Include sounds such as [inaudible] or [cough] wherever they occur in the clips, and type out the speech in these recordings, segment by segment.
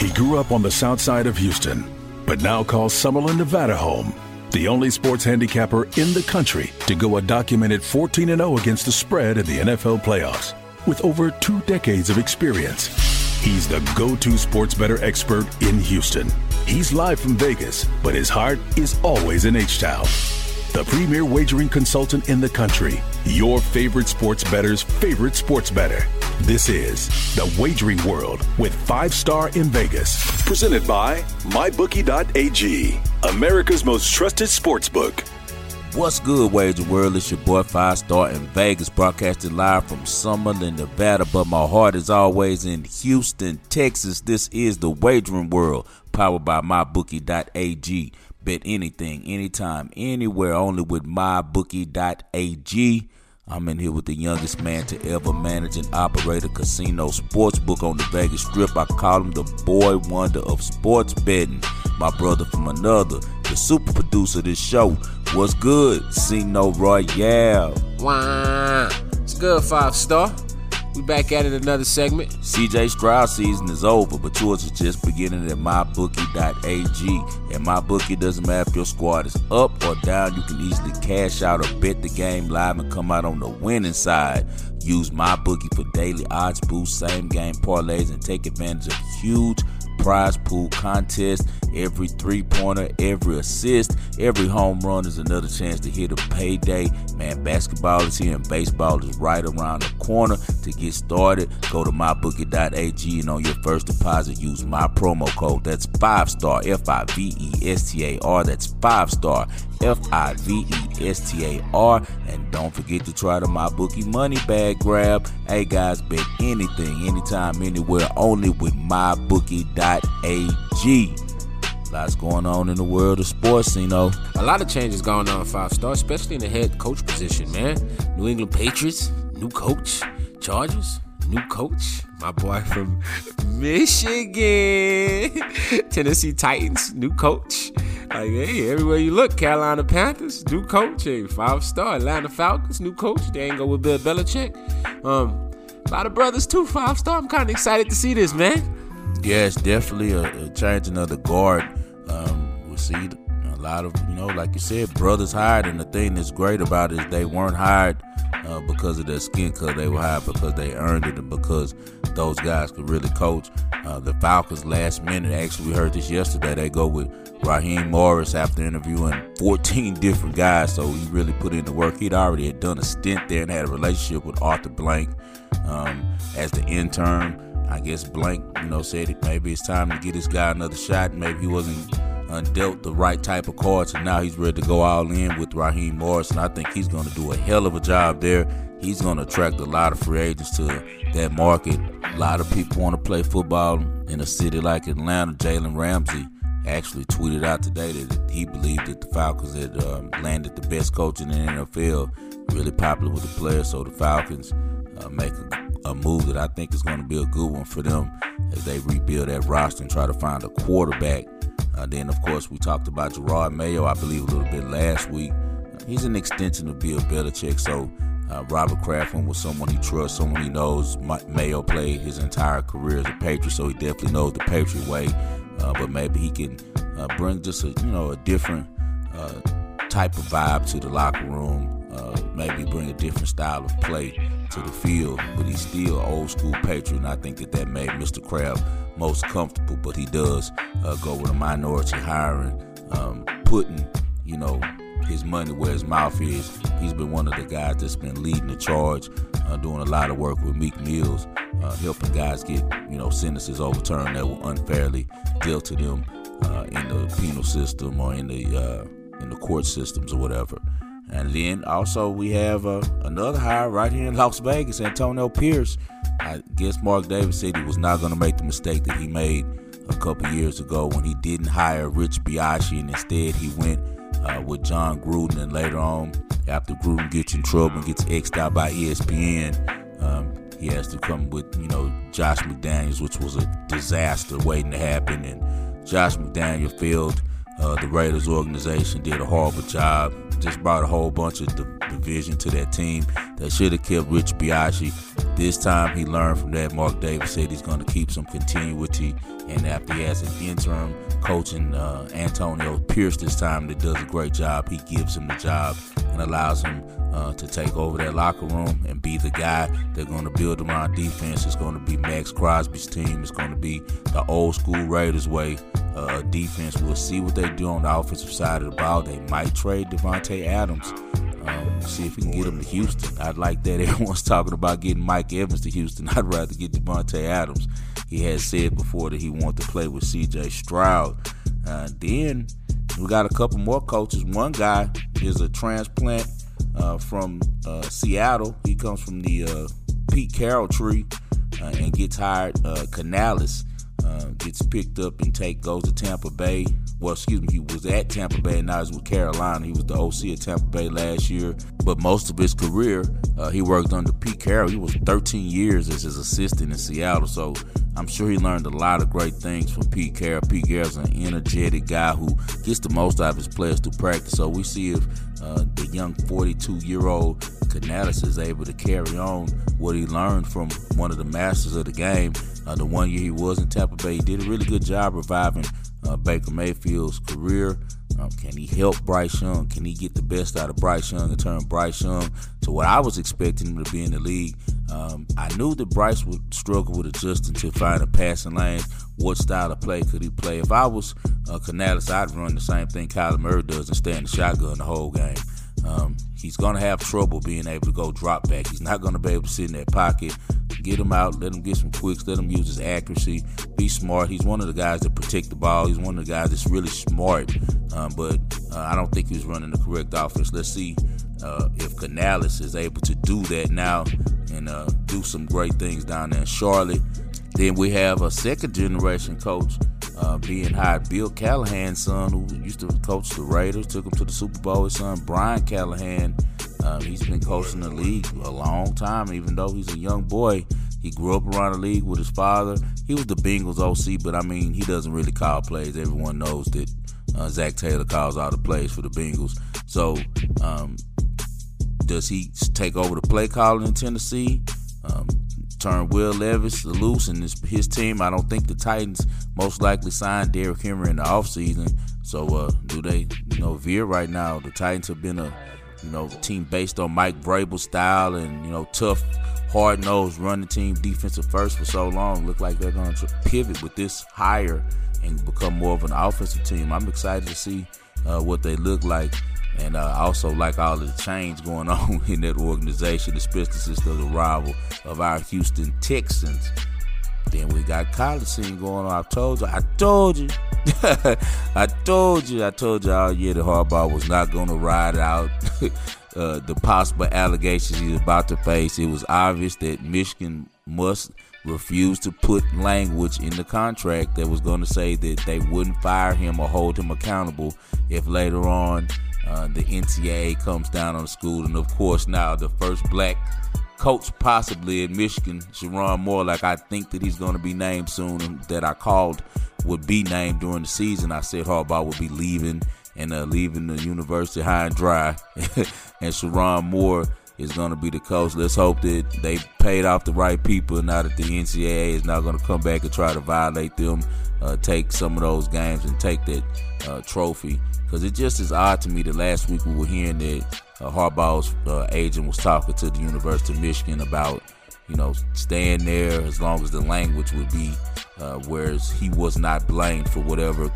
He grew up on the south side of Houston, but now calls Summerlin, Nevada home. The only sports handicapper in the country to go a documented 14 0 against the spread in the NFL playoffs. With over two decades of experience, he's the go to sports bettor expert in Houston. He's live from Vegas, but his heart is always in H Town. The premier wagering consultant in the country. Your favorite sports bettor's favorite sports bettor. This is The Wagering World with Five Star in Vegas. Presented by MyBookie.ag, America's most trusted sports book. What's good, Wager World? It's your boy Five Star in Vegas, broadcasting live from Summerlin, Nevada. But my heart is always in Houston, Texas. This is the Wagering World, powered by MyBookie.ag. Bet anything, anytime, anywhere, only with MyBookie.ag. I'm in here with the youngest man to ever manage and operate a casino sportsbook on the Vegas Strip. I call him the boy wonder of sports betting. My brother from another, the super producer of this show. What's good? Casino Royale. Wow. It's good, five star. We back at it another segment. CJ Stroud season is over, but yours are just beginning at mybookie.ag. And mybookie doesn't matter if your squad is up or down, you can easily cash out or bet the game live and come out on the winning side. Use mybookie for daily odds boosts, same game parlays, and take advantage of huge prize pool contest. Every three pointer, every assist, every home run is another chance to hit a payday. Man, basketball is here and baseball is right around the corner. To get started, go to mybookie.ag and on your first deposit, use my promo code. That's five star F I V E S T A R. That's five star F I V E S T A R. And don't forget to try the My Bookie money bag grab. Hey guys, bet anything, anytime, anywhere, only with mybookie.ag. Lots going on in the world of sports, you know. A lot of changes going on five star, especially in the head coach position, man. New England Patriots, new coach. Chargers, new coach. My boy from Michigan. [laughs] Tennessee Titans, new coach. Like, hey, everywhere you look, Carolina Panthers, new coach. Hey, five star. Atlanta Falcons, new coach. They ain't go with Bill Belichick. Um, a lot of brothers too, five star. I'm kind of excited to see this, man. Yeah, it's definitely a, a changing of the guard. Um, we'll see a lot of, you know, like you said, brothers hired. And the thing that's great about it is they weren't hired uh, because of their skin color. They were hired because they earned it and because those guys could really coach. Uh, the Falcons last minute, actually, we heard this yesterday. They go with Raheem Morris after interviewing 14 different guys, so he really put in the work. He'd already had done a stint there and had a relationship with Arthur Blank um, as the intern. I guess Blank, you know, said maybe it's time to get this guy another shot. Maybe he wasn't uh, dealt the right type of cards, and now he's ready to go all in with Raheem Morris. And I think he's going to do a hell of a job there. He's going to attract a lot of free agents to that market. A lot of people want to play football in a city like Atlanta. Jalen Ramsey actually tweeted out today that he believed that the Falcons had um, landed the best coach in the NFL. Really popular with the players, so the Falcons uh, make a, a, move that I think is going to be a good one for them as they rebuild that roster and try to find a quarterback. Uh, then, of course, we talked about Jerod Mayo, I believe, a little bit last week. he's an extension of Bill Belichick, so uh, Robert Kraft was someone he trusts, someone he knows. Mayo played his entire career as a Patriot, so he definitely knows the Patriot way. Uh, but maybe he can uh, bring just a you know a different uh, type of vibe to the locker room. Uh, maybe bring a different style of play to the field, but he's still old school Patriot, and I think that that made Mr. Kraft most comfortable. But he does uh, go with a minority hiring, um, putting you know his money where his mouth is. He's been one of the guys that's been leading the charge, uh, doing a lot of work with Meek Mills, uh, helping guys get you know sentences overturned that were unfairly dealt to them uh, in the penal system or in the uh, in the court systems or whatever. And then also we have uh, another hire right here in Las Vegas, Antonio Pierce. I guess Mark Davis said he was not going to make the mistake that he made a couple years ago when he didn't hire Rich Bisaccia and instead he went uh, with Jon Gruden. And later on, after Gruden gets in trouble and gets xed out by ESPN, um, he has to come with you know Josh McDaniels, which was a disaster waiting to happen. And Josh McDaniel failed uh, the Raiders organization did a horrible job. Just brought a whole bunch of division to that team that should have kept Rich Biaggi. This time he learned from that. Mark Davis said he's going to keep some continuity. And after he has an interim coaching uh, Antonio Pierce this time that does a great job, he gives him the job and allows him uh, to take over that locker room and be the guy they're going to build around defense. It's going to be Maxx Crosby's team. It's going to be the old school Raiders way uh, defense. We'll see what they do on the offensive side of the ball. They might trade Davante Adams. Um, see if we can get him to Houston. I'd like that. [laughs] Everyone's talking about getting Mike Evans to Houston. I'd rather get Davante Adams. He has said before that he wanted to play with C.J. Stroud. Uh, then we got a couple more coaches. One guy is a transplant uh, from uh, Seattle. He comes from the uh, Pete Carroll tree uh, and gets hired. Uh, Canales uh, gets picked up and take goes to Tampa Bay. Well, excuse me, he was at Tampa Bay and now he's with Carolina. He was the OC at Tampa Bay last year, but most of his career he worked under Pete Carroll. He was 13 years as his assistant in Seattle, so I'm sure he learned a lot of great things from Pete Carroll. Pete Carroll's an energetic guy who gets the most out of his players through practice. So we see if uh, the young 42 year old Canales is able to carry on what he learned from one of the masters of the game. Uh, the one year he was in Tampa Bay, he did a really good job reviving uh, Baker Mayfield's career. Um, can he help Bryce Young? Can he get the best out of Bryce Young and turn Bryce Young to what I was expecting him to be in the league? Um, I knew that Bryce would struggle with adjusting to find a passing lane. What style of play could he play? If I was uh, Canales, I'd run the same thing Kyler Murray does and stay in the shotgun the whole game. Um, he's going to have trouble being able to go drop back. He's not going to be able to sit in that pocket. Get him out, let him get some quicks, let him use his accuracy, be smart. He's one of the guys that protect the ball. He's one of the guys that's really smart, um, but uh, I don't think he's running the correct offense. Let's see uh, if Canales is able to do that now and uh, do some great things down there in Charlotte. Then we have a second generation coach uh, being hired. Bill Callahan's son, who used to coach the Raiders, took him to the Super Bowl. His son, Brian Callahan, uh, he's been coaching the league a long time, even though he's a young boy. He grew up around the league with his father. He was the Bengals OC, but I mean, he doesn't really call plays. Everyone knows that uh, Zac Taylor calls all the plays for the Bengals. So, um, does he take over the play calling in Tennessee? Um, turn Will Levis loose and his, his team. I don't think the Titans most likely signed Derrick Henry in the offseason. So uh, do they, you know, veer right now? The Titans have been a, you know, team based on Mike Vrabel style and you know tough, hard nosed running team, defensive first for so long. Look like they're going to pivot with this hire and become more of an offensive team. I'm excited to see uh, what they look like. And uh, I also like all the change going [laughs] on in that organization, especially since the arrival of our Houston Texans. Then we got college scene going on. I told you, I told you, [laughs] I told you, I told you all year that Harbaugh was not going to ride out [laughs] uh, the possible allegations he's about to face. It was obvious that Michigan must refuse to put language in the contract that was going to say that they wouldn't fire him or hold him accountable if later on uh, the NCAA comes down on the school, and of course now the first black coach possibly in Michigan, Sherrone Moore, like I think that he's going to be named soon, that I called would be named during the season. I said Harbaugh would be leaving and uh, leaving the university high and dry, [laughs] and Sherrone Moore is going to be the coach. Let's hope that they paid off the right people now that the NCAA is not going to come back and try to violate them, uh, take some of those games and take that uh, trophy. Because it just is odd to me that last week we were hearing that uh, Harbaugh's uh, agent was talking to the University of Michigan about, you know, staying there as long as the language would be, uh, whereas he was not blamed for whatever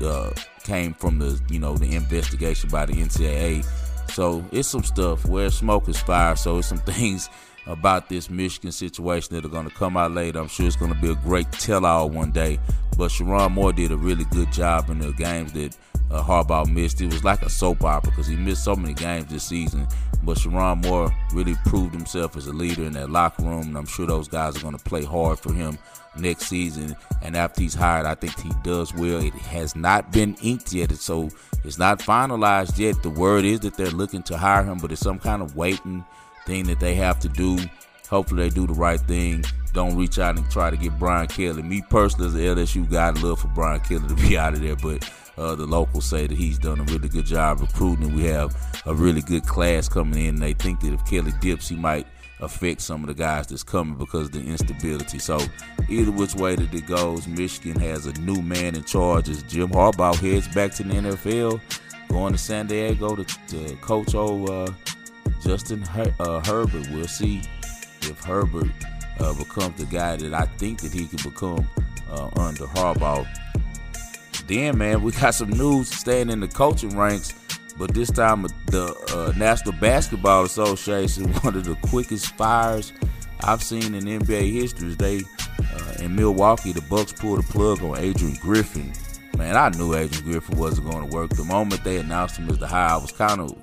uh, came from the, you know, the investigation by the NCAA. So it's some stuff where smoke is fire. So it's some [laughs] things about this Michigan situation that are going to come out later. I'm sure it's going to be a great tell-all one day. But Sherrone Moore did a really good job in the games that uh, Harbaugh missed. It was like a soap opera because he missed so many games this season. But Sherrone Moore really proved himself as a leader in that locker room, and I'm sure those guys are going to play hard for him next season. And after he's hired, I think he does well. It has not been inked yet, so it's not finalized yet. The word is that they're looking to hire him, but it's some kind of waiting thing that they have to do. hopefully they do the right thing. Don't reach out and try to get Brian Kelly. Me personally, as an LSU guy, I'd love for Brian Kelly to be [laughs] out of there, but uh, the locals say that he's done a really good job recruiting, we have a really good class coming in. They think that if Kelly dips, he might affect some of the guys that's coming because of the instability. So either which way that it goes, Michigan has a new man in charge as Jim Harbaugh heads back to the NFL, going to San Diego to, to coach old uh, Justin Her- uh, Herbert. We'll see if Herbert uh, becomes the guy that I think that he can become uh, under Harbaugh. Then, man, we got some news staying in the coaching ranks but this time, the uh, National Basketball Association, [laughs] one of the quickest fires I've seen in NBA history, they uh, in Milwaukee, the Bucks pulled the plug on Adrian Griffin. Man, I knew Adrian Griffin wasn't going to work. The moment they announced him as the hire, I was kind of,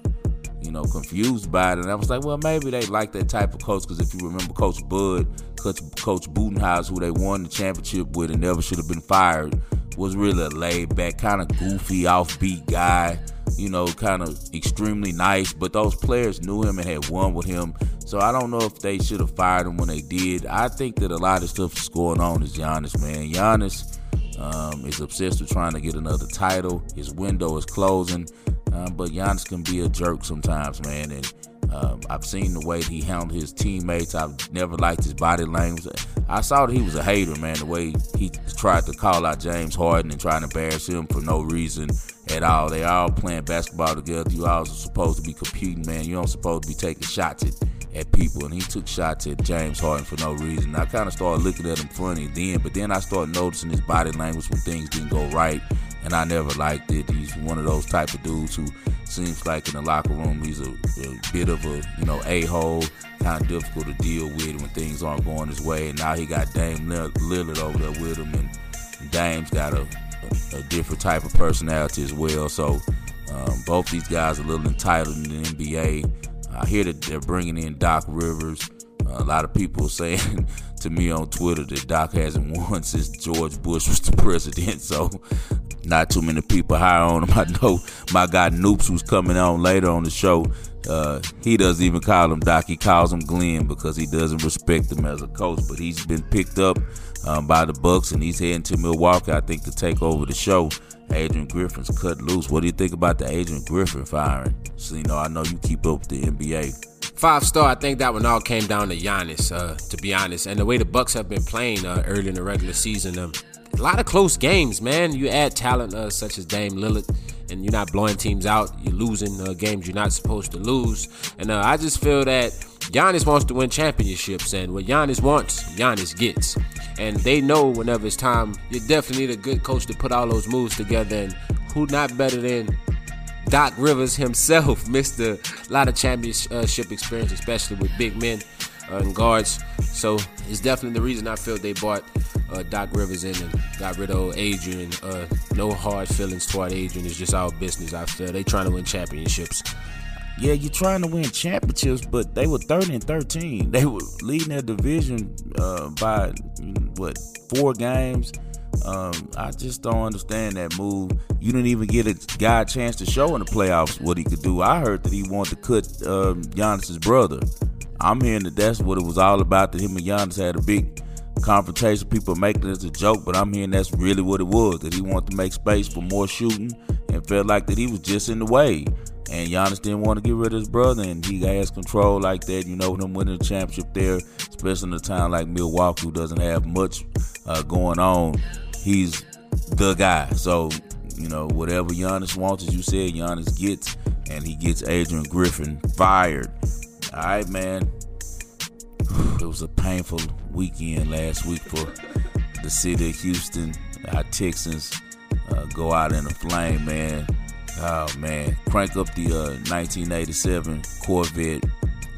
you know, confused by it, and I was like, well, maybe they like that type of coach because if you remember Coach Bud, Coach, coach who they won the championship with and never should have been fired, was really a laid back, kind of goofy, offbeat guy you know, kind of extremely nice, but those players knew him and had won with him. So I don't know if they should have fired him when they did. I think that a lot of stuff is going on is Giannis, man. Giannis um, is obsessed with trying to get another title. His window is closing, um, but Giannis can be a jerk sometimes, man. And um, I've seen the way he handled his teammates. I've never liked his body language. I saw that he was a hater, man. The way he tried to call out James Harden and try to embarrass him for no reason at all. They all playing basketball together. You all supposed to be competing, man. You don't supposed to be taking shots at, at people. And he took shots at James Harden for no reason. I kind of started looking at him funny then, but then I started noticing his body language when things didn't go right. And I never liked it. He's one of those type of dudes who seems like in the locker room he's a, a bit of a you know a hole, kind of difficult to deal with when things aren't going his way. And now he got Dame Lillard over there with him, and Dame's got a a, different type of personality as well. So um, both these guys are a little entitled in the NBA. I hear that they're bringing in Doc Rivers. A lot of people [laughs] saying to me on Twitter that Doc hasn't [laughs] won since George Bush was the [laughs] president. So not too many people high on him. I know my guy Noops, who's coming on later on the show, uh, he doesn't even call him Doc. He calls him Glenn because he doesn't respect him as a coach. But he's been picked up um, by the Bucks, and he's heading to Milwaukee, I think, to take over the show. Adrian Griffin's cut loose. What do you think about the Adrian Griffin firing? So you know, I know you keep up with the NBA. Five star. I think that one all came down to Giannis, uh, to be honest, and the way the Bucks have been playing uh, early in the regular season. Um, a lot of close games, man. You add talent uh, such as Dame Lillard, and you're not blowing teams out. You're losing uh, games you're not supposed to lose. And uh, I just feel that Giannis wants to win championships, and what Giannis wants, Giannis gets. And they know whenever it's time, you definitely need a good coach to put all those moves together. And who not better than Doc Rivers himself, [laughs] Mister, a lot of championship experience, especially with big men uh, and guards. So it's definitely the reason I feel they bought uh, Doc Rivers in and got rid of Adrian. Uh, no hard feelings toward Adrian. It's just our business. I feel they trying to win championships. Yeah, you're trying to win championships, but they were 30 and 13. They were leading their division uh, by what four games. Um, I just don't understand that move. You didn't even get a guy a chance to show in the playoffs what he could do. I heard that he wanted to cut um, Giannis's brother. I'm hearing that that's what it was all about. That him and Giannis had a big confrontation. People making it as a joke, but I'm hearing that's really what it was. That he wanted to make space for more shooting and felt like that he was just in the way. And Giannis didn't want to get rid of his brother, and he has control like that. You know, him winning the championship there, especially in a town like Milwaukee, who doesn't have much uh, going on. He's the guy. So, you know, whatever Giannis wants, as you said, Giannis gets, and he gets Adrian Griffin fired. All right, man. It was a painful weekend last week for the city of Houston. Our Texans uh, go out in a flame, man. Oh man, crank up the uh, 1987 Corvette.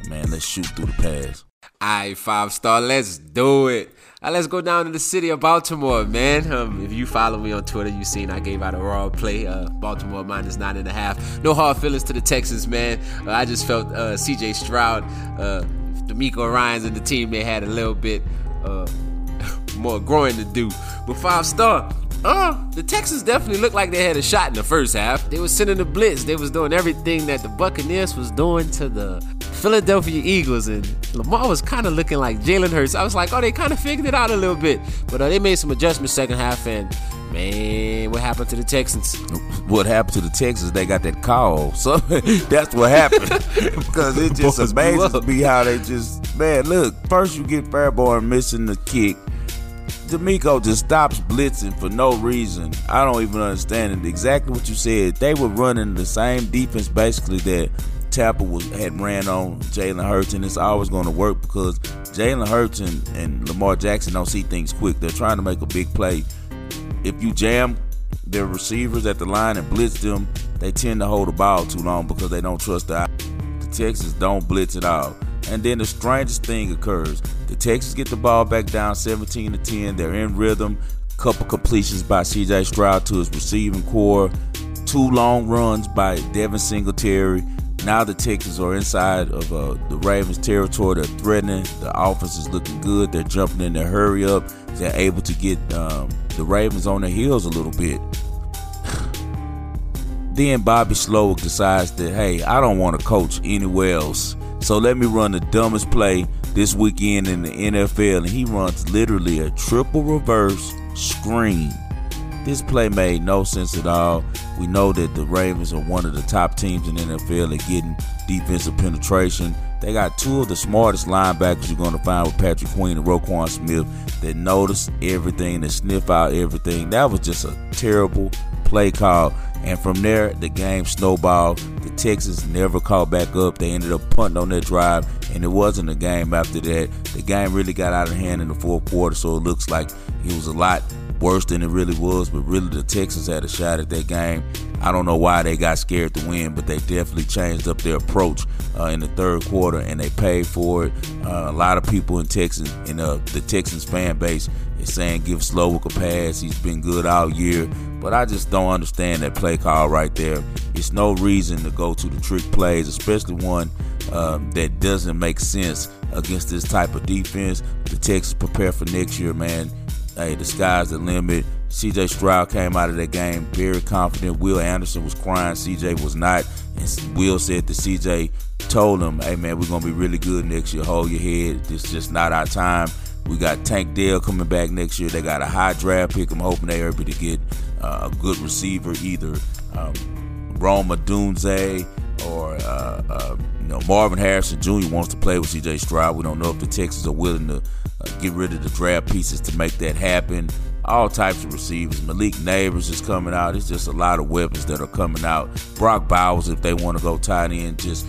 Man, let's shoot through the pass. Alright, five star, let's do it. Right, let's go down to the city of Baltimore, man. Um, if you follow me on Twitter, you seen I gave out a raw play. Uh, Baltimore minus nine and a half. No hard feelings to the Texans, man. Uh, I just felt uh, C.J. Stroud, uh, DeMeco Ryans, and the team they had a little bit uh, [laughs] more growing to do. But five star, uh, the Texans definitely looked like they had a shot in the first half. They was sending the blitz. They was doing everything that the Buccaneers was doing to the Philadelphia Eagles. And Lamar was kind of looking like Jalen Hurts. I was like, oh, they kind of figured it out a little bit, but uh, they made some adjustments second half, and man, what happened to the Texans? [laughs] What happened to the Texans? They got that call, [laughs] so that's what happened. [laughs] because it just amazes me how they just man. Look, first you get Fairbairn missing the kick. DeMeco just stops blitzing for no reason. I don't even understand it. Exactly what you said. They were running the same defense basically that Tampa was had ran on Jalen Hurts, and it's always going to work because Jalen Hurts and, and Lamar Jackson don't see things quick. They're trying to make a big play. If you jam their receivers at the line and blitz them, they tend to hold the ball too long because they don't trust the. The Texans don't blitz at all. And then the strangest thing occurs. The Texans get the ball back down 17 to 10. They're in rhythm. Couple completions by CJ Stroud to his receiving corps. Two long runs by Devin Singletary. Now the Texans are inside of uh, the Ravens' territory. They're threatening. The offense is looking good. They're jumping in their hurry up. They're able to get um, the Ravens on their heels a little bit. [sighs] then Bobby Slowik decides that, hey, I don't want to coach anywhere else. So let me run the dumbest play this weekend in the NFL. And he runs literally a triple reverse screen this play made no sense at all. We know that the Ravens are one of the top teams in the NFL at getting defensive penetration. They got two of the smartest linebackers you're going to find with Patrick Queen and Roquan Smith that notice everything, that sniff out everything. That was just a terrible play call. And from there, the game snowballed. The Texans never caught back up. They ended up punting on that drive, and it wasn't a game after that. The game really got out of hand in the fourth quarter, so it looks like it was a lot worse than it really was, but really the Texans had a shot at that game. I don't know why they got scared to win, but they definitely changed up their approach uh, in the third quarter, and they paid for it. Uh, a lot of people in Texas, in uh, the Texans fan base, is saying give Slowik a pass. He's been good all year, but I just don't understand that play call right there. It's no reason to go to the trick plays, especially one um, that doesn't make sense against this type of defense. The Texans prepare for next year, man hey, the sky's the limit. CJ Stroud came out of that game very confident. Will Anderson was crying. CJ was not. And Will said that CJ told him, hey, man, we're going to be really good next year. Hold your head. This is just not our time. We got Tank Dell coming back next year. They got a high draft pick. I'm hoping they're able to get uh, a good receiver, either um, Rome Odunze or uh, uh, you know Marvin Harrison Jr. wants to play with C.J. Stroud. We don't know if the Texans are willing to uh, get rid of the draft pieces to make that happen. All types of receivers. Malik Nabers is coming out. It's just a lot of weapons that are coming out. Brock Bowers, if they want to go tight end, just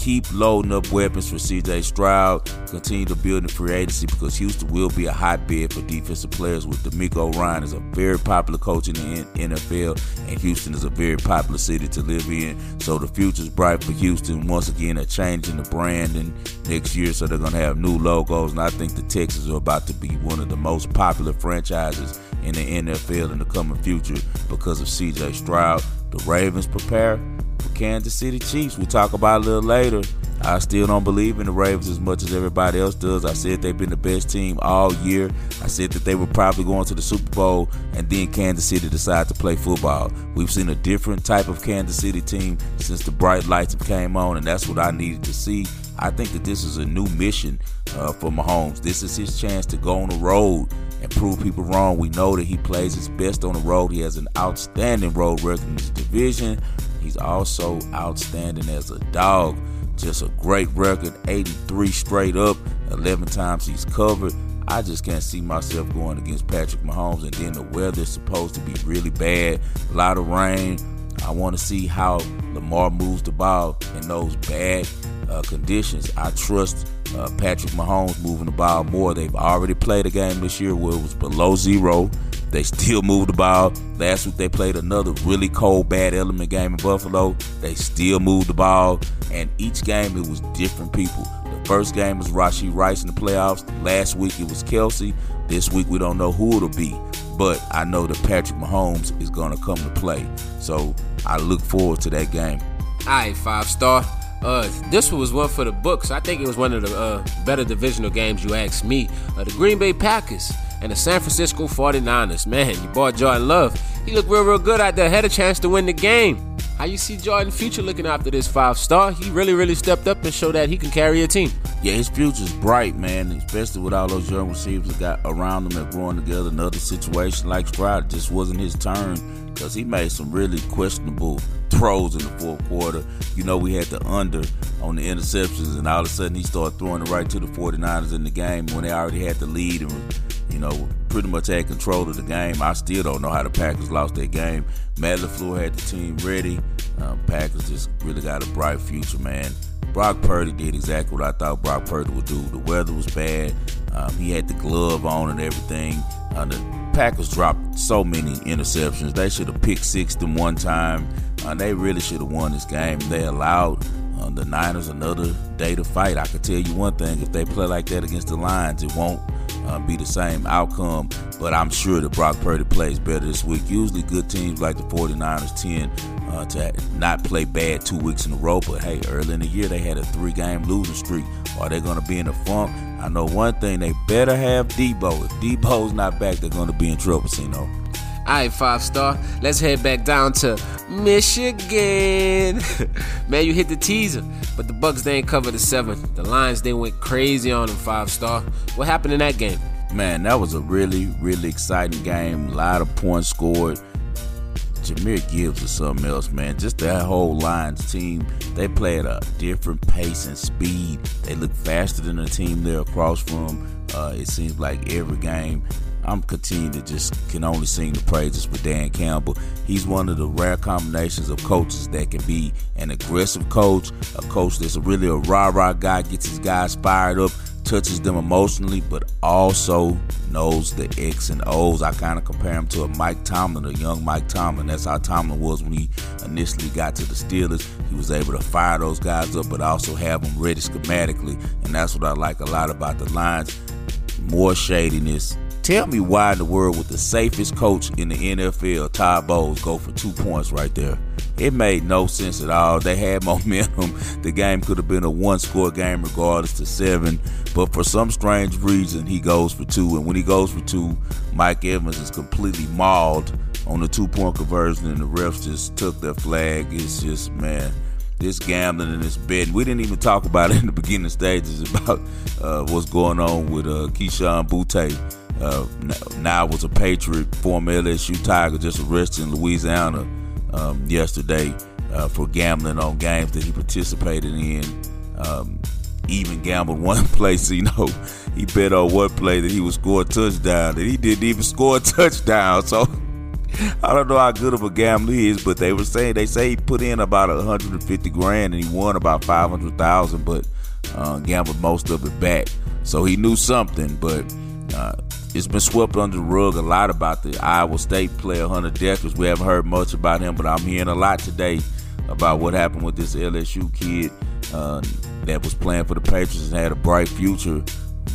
keep loading up weapons for CJ Stroud. Continue to build in free agency because Houston will be a hotbed for defensive players. With DeMeco Ryan is a very popular coach in the NFL, and Houston is a very popular city to live in. So the future is bright for Houston. Once again, they're changing the brand and next year, so they're going to have new logos. And I think the Texans are about to be one of the most popular franchises in the NFL in the coming future because of CJ Stroud. The Ravens prepare Kansas City Chiefs. We'll talk about a little later. I still don't believe in the Ravens as much as everybody else does. I said they've been the best team all year. I said that they were probably going to the Super Bowl, and then Kansas City decided to play football. We've seen a different type of Kansas City team since the bright lights came on, and that's what I needed to see. I think that this is a new mission uh, for Mahomes. This is his chance to go on the road and prove people wrong. We know that he plays his best on the road. He has an outstanding road record in his division. He's also outstanding as a dog. Just a great record, 83 straight up, 11 times he's covered. I just can't see myself going against Patrick Mahomes. And then the weather's supposed to be really bad, a lot of rain. I want to see how Lamar moves the ball in those bad uh, conditions. I trust uh, Patrick Mahomes moving the ball more. They've already played a game this year where it was below zero. They still moved the ball. Last week they played another really cold, bad element game in Buffalo. They still moved the ball. And each game it was different people. The first game was Rashee Rice in the playoffs. Last week it was Kelce. This week we don't know who it'll be. But I know that Patrick Mahomes is going to come to play. So I look forward to that game. All right, five star. Uh, this was one for the books. I think it was one of the uh, better divisional games you asked me. Uh, the Green Bay Packers and the San Francisco 49ers. Man, your boy Jordan Love, he looked real, real good out there. Had a chance to win the game. How you see Jordan future looking after this five star? He really, really stepped up and showed that he can carry a team. Yeah, his future's bright, man, especially with all those young receivers that got around him and growing together. Another situation like Stroud just wasn't his turn because he made some really questionable throws in the fourth quarter. You know, we had the under on the interceptions, and all of a sudden he started throwing it right to the 49ers in the game when they already had the lead and, you know, pretty much had control of the game. I still don't know how the Packers lost that game. Matt LaFleur had the team ready. Um, Packers just really got a bright future, man. Brock Purdy did exactly what I thought Brock Purdy would do. The weather was bad. Um, he had the glove on and everything. Uh, the Packers dropped so many interceptions. They should have picked six them one time. Uh, they really should have won this game. They allowed uh, the Niners another day to fight. I can tell you one thing: if they play like that against the Lions, it won't uh, be the same outcome. But I'm sure that Brock Purdy plays better this week. Usually, good teams like the 49ers tend uh, to not play bad two weeks in a row. But hey, early in the year, they had a three game losing streak. Are they going to be in a funk? I know one thing: they better have Deebo. If Deebo's not back, they're going to be in trouble. You know. All right, five star. Let's head back down to Michigan. [laughs] Man, you hit the teaser, but the Bucks they ain't covered the seven. The Lions they went crazy on them five star. What happened in that game? Man, that was a really, really exciting game. A lot of points scored. Jahmyr Gibbs is something else, man. Just that whole Lions team, they play at a different pace and speed. They look faster than the team they're across from. Uh, it seems like every game I'm continuing to just can only sing the praises for Dan Campbell. He's one of the rare combinations of coaches that can be an aggressive coach, a coach that's really a rah rah guy, gets his guys fired up, touches them emotionally, but also knows the X and O's. I kind of compare him to a Mike Tomlin, a young Mike Tomlin. That's how Tomlin was when he initially got to the Steelers. He was able to fire those guys up, but also have them ready schematically. And that's what I like a lot about the Lions. More shadiness, Tell me why in the world would the safest coach in the NFL, Todd Bowles, go for two points right there? It made no sense at all. They had [laughs] momentum. The game could have been a one score game regardless to seven. But for some strange reason, he goes for two. And when he goes for two, Mike Evans is completely mauled on the two point conversion, and the refs just took their flag. It's just, man this gambling and this betting. We didn't even talk about it in the beginning stages about uh, what's going on with uh, Kayshon Boutte uh, now was a Patriot, former LSU Tiger, just arrested in Louisiana um, yesterday uh, for gambling on games that he participated in. Um, even gambled [laughs] one place, you know, he bet on one play that he would score a touchdown, and he didn't even score a touchdown. So [laughs] I don't know how good of a gambler he is, but they were saying they say he put in about 150 grand and he won about 500,000, but uh, gambled most of it back. So he knew something, but uh, it's been swept under the rug a lot about the Iowa State player Hunter Dekkers. We haven't heard much about him, but I'm hearing a lot today about what happened with this LSU kid uh, that was playing for the Patriots and had a bright future.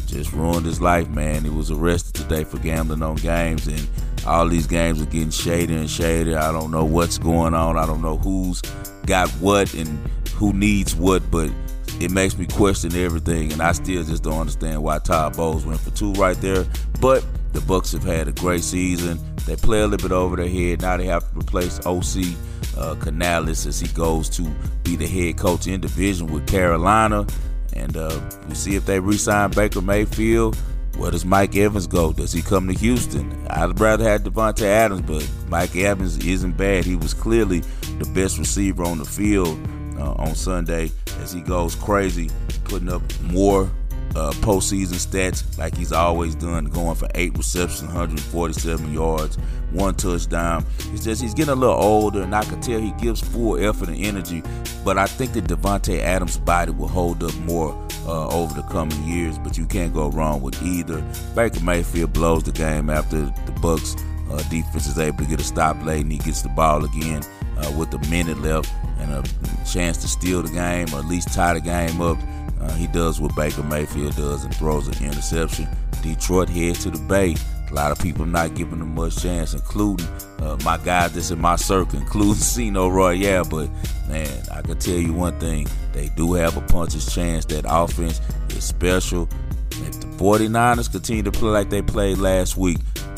Just ruined his life, man. He was arrested today for gambling on games, and all these games are getting shadier and shadier. I don't know what's going on. I don't know who's got what and who needs what, but it makes me question everything, and I still just don't understand why Todd Bowles went for two right there. But the Bucks have had a great season. They play a little bit over their head. Now they have to replace OC uh, Canales as he goes to be the head coach in division with Carolina. And uh, we see if they re-sign Baker Mayfield. Where does Mike Evans go? Does he come to Houston? I'd rather have Davante Adams, but Mike Evans isn't bad. He was clearly the best receiver on the field uh, on Sunday as he goes crazy, putting up more uh, postseason stats like he's always done, going for eight receptions, 147 yards, one touchdown. It's just he's getting a little older, and I can tell he gives full effort and energy. But I think that Davante Adams' body will hold up more uh, over the coming years. But you can't go wrong with either. Baker Mayfield blows the game after the Bucks uh, defense is able to get a stop late, and he gets the ball again uh, with a minute left and a chance to steal the game or at least tie the game up. Uh, he does what Baker Mayfield does and throws an interception. Detroit heads to the Bay. A lot of people not giving them much chance, including uh, my guys that's in my circle, [laughs] including Sino Royale. But man, I can tell you one thing: they do have a puncher's chance. That offense is special. If the 49ers continue to play like they played last week,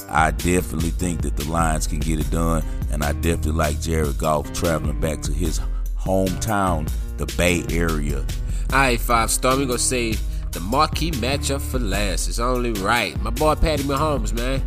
I definitely think that the Lions can get it done, and I definitely like Jared Goff traveling back to his hometown, the Bay Area. All right, five star. We're gonna say the marquee matchup for last. It's only right. My boy Patty Mahomes, man.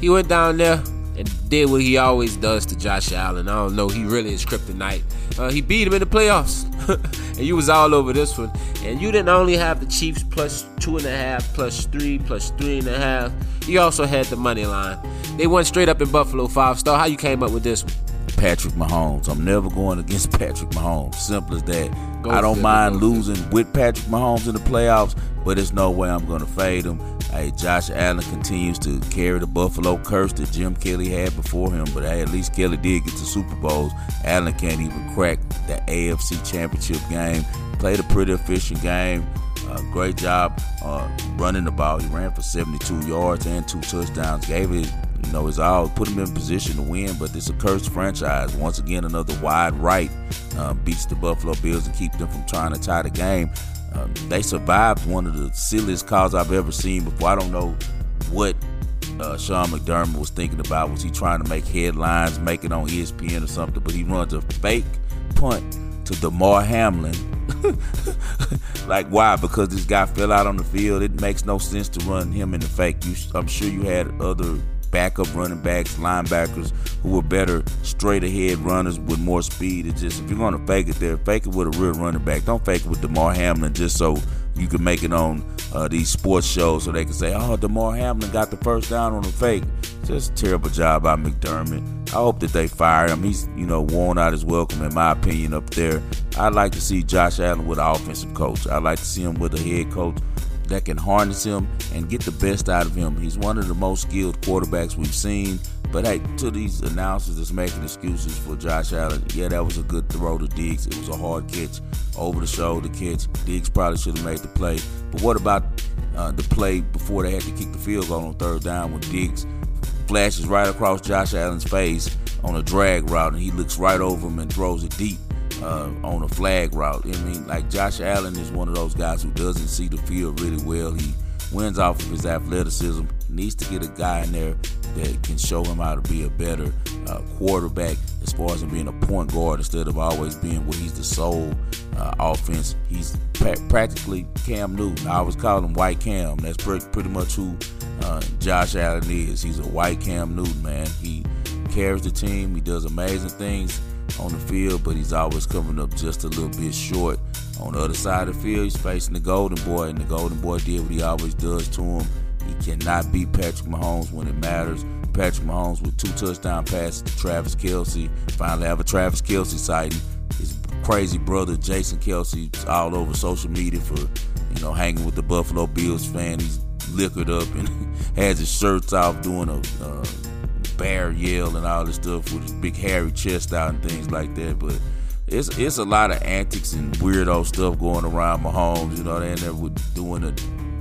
He went down there and did what he always does to Josh Allen. I don't know. He really is kryptonite. Uh, he beat him in the playoffs, [laughs] and you was all over this one. And you didn't only have the Chiefs plus two and a half, plus three, plus three and a half. You also had the money line. They went straight up in Buffalo five star. How you came up with this one? Patrick Mahomes. I'm never going against [laughs] Patrick Mahomes. Simple as that. Go I don't mind losing with Patrick Mahomes in the playoffs, but there's no way I'm going to fade him. Hey, Josh Allen continues to carry the Buffalo curse that Jim Kelly had before him, but hey, at least Kelly did get to Super Bowls. Allen can't even crack the AFC Championship game. Played a pretty efficient game. Uh, great job uh, running the ball. He ran for 72 yards and two touchdowns. Gave it, you know, his all. Put him in position to win, but it's a cursed franchise. Once again, another wide right uh, beats the Buffalo Bills and keep them from trying to tie the game. Um, they survived one of the silliest calls I've ever seen before. I don't know what uh, Sean McDermott was thinking about. Was he trying to make headlines, make it on ESPN or something? But he runs a fake punt to Damar Hamlin. [laughs] like why? Because this guy fell out on the field. It makes no sense to run him in the fake. You, I'm sure you had other backup running backs, linebackers who were better straight ahead runners with more speed. It's just if you're to fake it there, fake it with a real running back. Don't fake it with Damar Hamlin just so you can make it on uh, these sports shows so they can say, oh, Damar Hamlin got the first down on the fake. Just a terrible job by McDermott. I hope that they fire him. He's, you know, worn out his welcome, in my opinion, up there. I'd like to see Josh Allen with an offensive coach. I'd like to see him with a head coach that can harness him and get the best out of him. He's one of the most skilled quarterbacks we've seen. But hey, to these announcers that's making excuses for Josh Allen, yeah, that was a good throw to Diggs. It was a hard catch, over the shoulder catch. Diggs probably should have made the play. But what about uh, the play before they had to kick the field goal on third down when Diggs flashes right across Josh Allen's face on a drag route and he looks right over him and throws it deep uh, on a flag route. I mean, like Josh Allen is one of those guys who doesn't see the field really well. He wins off of his athleticism. Needs to get a guy in there that can show him how to be a better uh, quarterback as far as him being a point guard instead of always being where he's the sole uh, offense. He's pra- practically Cam Newton. I always call him White Cam. That's pre- pretty much who uh, Josh Allen is. He's a White Cam Newton, man. He carries the team. He does amazing things on the field, but he's always coming up just a little bit short. On the other side of the field, he's facing the Golden Boy, and the Golden Boy did what he always does to him. Cannot beat Patrick Mahomes when it matters. Patrick Mahomes with two touchdown passes to Travis Kelce. Finally have a Travis Kelce sighting. His crazy brother Jason Kelce is all over social media for you know hanging with the Buffalo Bills fan. He's liquored up and [laughs] has his shirts off doing a uh, bear yell and all this stuff with his big hairy chest out and things like that. But it's it's a lot of antics and weirdo stuff going around Mahomes. You know, they end there with doing the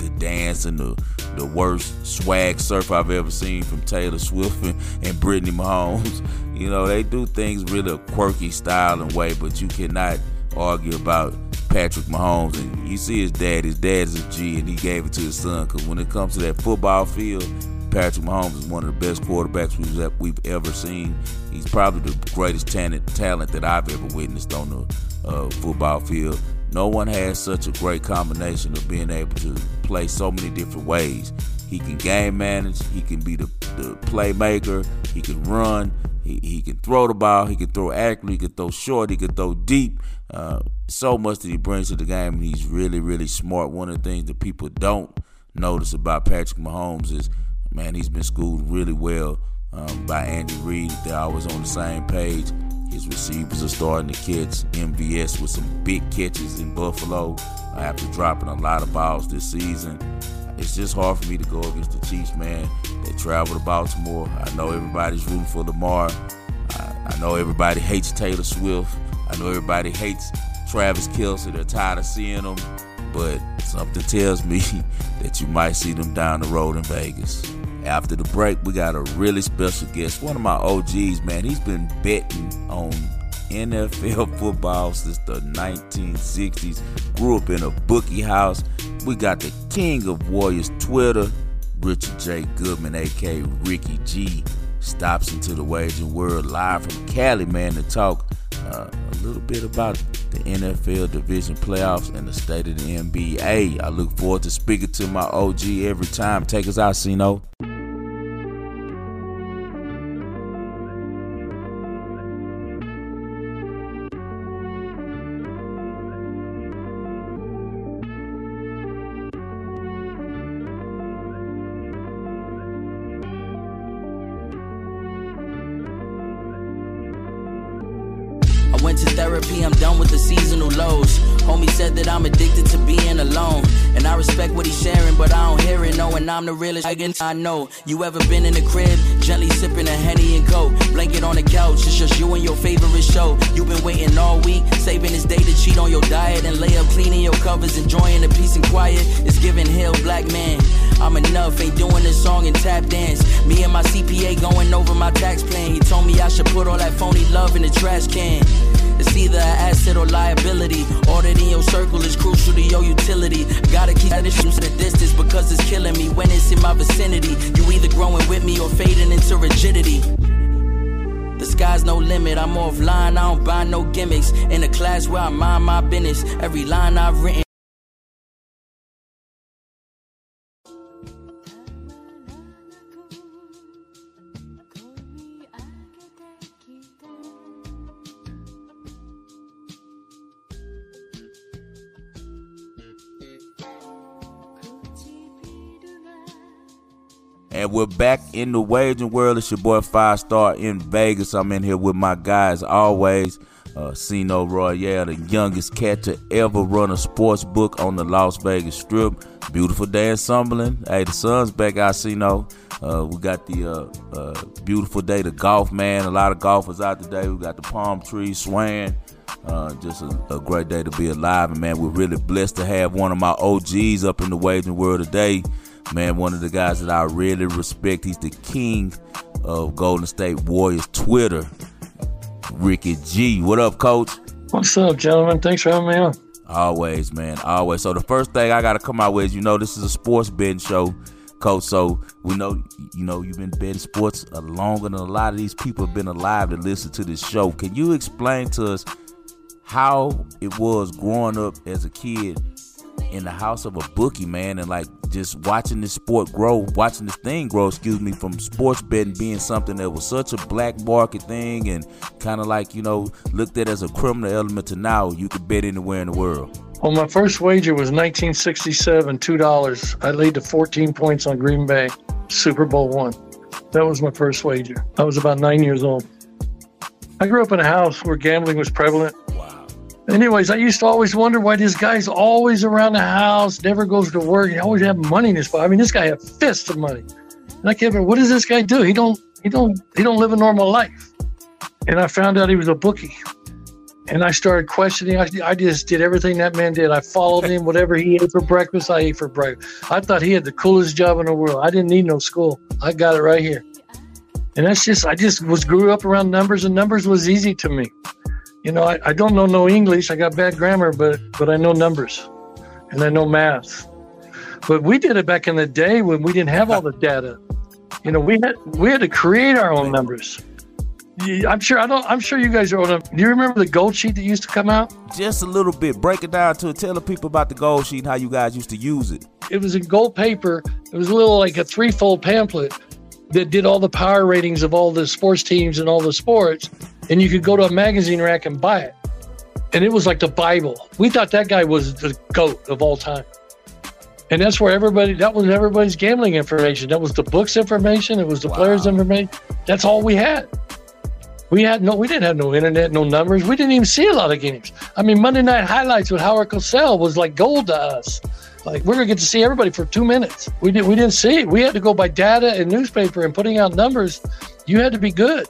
the dance and the the worst swag surf I've ever seen from Taylor Swift and, and Brittany Mahomes. [laughs] You know, they do things really a quirky style and way, but you cannot argue about Patrick Mahomes. And you see his dad, his dad is a G, and he gave it to his son. Because when it comes to that football field, Patrick Mahomes is one of the best quarterbacks we've, we've ever seen. He's probably the greatest talent, talent that I've ever witnessed on the uh, football field. No one has such a great combination of being able to play so many different ways. He can game manage, he can be the, the playmaker, he can run, he, he can throw the ball, he can throw accurately, he can throw short, he can throw deep. Uh, so much that he brings to the game, and he's really, really smart. One of the things that people don't notice about Patrick Mahomes is man, he's been schooled really well um, by Andy Reid. They're always on the same page. His receivers are starting to catch MVS with some big catches in Buffalo after dropping a lot of balls this season. It's just hard for me to go against the Chiefs, man. They travel to Baltimore. I know everybody's rooting for Lamar. I, I know everybody hates Taylor Swift. I know everybody hates Travis Kelce. They're tired of seeing them. But something tells me [laughs] that you might see them down the road in Vegas. After the break, we got a really special guest. One of my OGs, man. He's been betting on NFL [laughs] football since the 1960s. Grew up in a bookie house. We got the king of Warriors Twitter, Richard J. Goodman, aka Ricky G, stops into the wagering world live from Cali, man, to talk uh, a little bit about the NFL division playoffs and the state of the NBA. I look forward to speaking to my OG every time. Take us out, Sino. I'm the realest I know. You ever been in the crib, gently sipping a henny and coke, blanket on the couch, it's just you and your favorite show. You've been waiting all week, saving this day to cheat on your diet and lay up cleaning your covers, enjoying the peace and quiet. It's giving hell, black man. I'm enough, ain't doing this song and tap dance. Me and my CPA going over my tax plan. He told me I should put all that phony love in the trash can. It's either an asset or liability. Ordered in your circle is crucial to your utility. Gotta keep that issue at distance because it's killing me when it's in my vicinity. You either growing with me or fading into rigidity. The sky's no limit, I'm offline, I don't buy no gimmicks. In a class where I mind my business, every line I've written. And we're back in the wagering world. It's your boy Five Star in Vegas. I'm in here with my guys always. Uh, Sino Royale, the youngest cat to ever run a sports book on the Las Vegas Strip. Beautiful day in Summerlin. Hey, the sun's back out, Sino. Uh, we got the uh, uh, beautiful day, the golf, man. A lot of golfers out today. We got the palm trees swaying. Uh, just a, a, great day to be alive. And man, we're really blessed to have one of my OGs up in the wagering world today. Man, one of the guys that I really respect. He's the king of Golden State Warriors Twitter. Ricky G. What up, coach? What's up, gentlemen? Thanks for having me on. Always, man. Always. So the first thing I gotta come out with is you know this is a sports betting show, coach. So we know you know you've been betting sports longer than a lot of these people have been alive to listen to this show. Can you explain to us how it was growing up as a kid in the house of a bookie, man, and like just watching this sport grow, watching this thing grow, excuse me, from sports betting being something that was such a black market thing and kind of like, you know, looked at as a criminal element to now you could bet anywhere in the world. Well, my first wager was 1967, $2. I laid to 14 points on Green Bay, Super Bowl one. That was my first wager. I was about nine years old. I grew up in a house where gambling was prevalent. Anyways, I used to always wonder why this guy's always around the house, never goes to work. He always have money in his pocket. I mean, this guy had fists of money. And I kept, what does this guy do? He don't, he don't, he don't live a normal life. And I found out he was a bookie. And I started questioning. I, I just did everything that man did. I followed him. Whatever he ate for breakfast, I ate for breakfast. I thought he had the coolest job in the world. I didn't need no school. I got it right here. And that's just, I just was grew up around numbers, and numbers was easy to me you know, I, I don't know no English. I got bad grammar, but but I know numbers, and I know math. But we did it back in the day when we didn't have all the data. You know, we had we had to create our own numbers. I'm sure I don't. I'm sure you guys are old enough. Do you remember the gold sheet that used to come out? Just a little bit. Break it down to tell the people about the gold sheet and how you guys used to use it. It was in gold paper. It was a little like a threefold pamphlet that did all the power ratings of all the sports teams and all the sports and you could go to a magazine rack and buy it. And it was like the Bible. We thought that guy was the goat of all time. And that's where everybody, that was everybody's gambling information. That was the books information. It was the wow. players' information. That's all we had. We had no, we didn't have no internet, no numbers. We didn't even see a lot of games. I mean, Monday Night Highlights with Howard Cosell was like gold to us. Like we're gonna get to see everybody for two minutes. We did, we didn't see it. We had to go by data and newspaper and putting out numbers. You had to be good.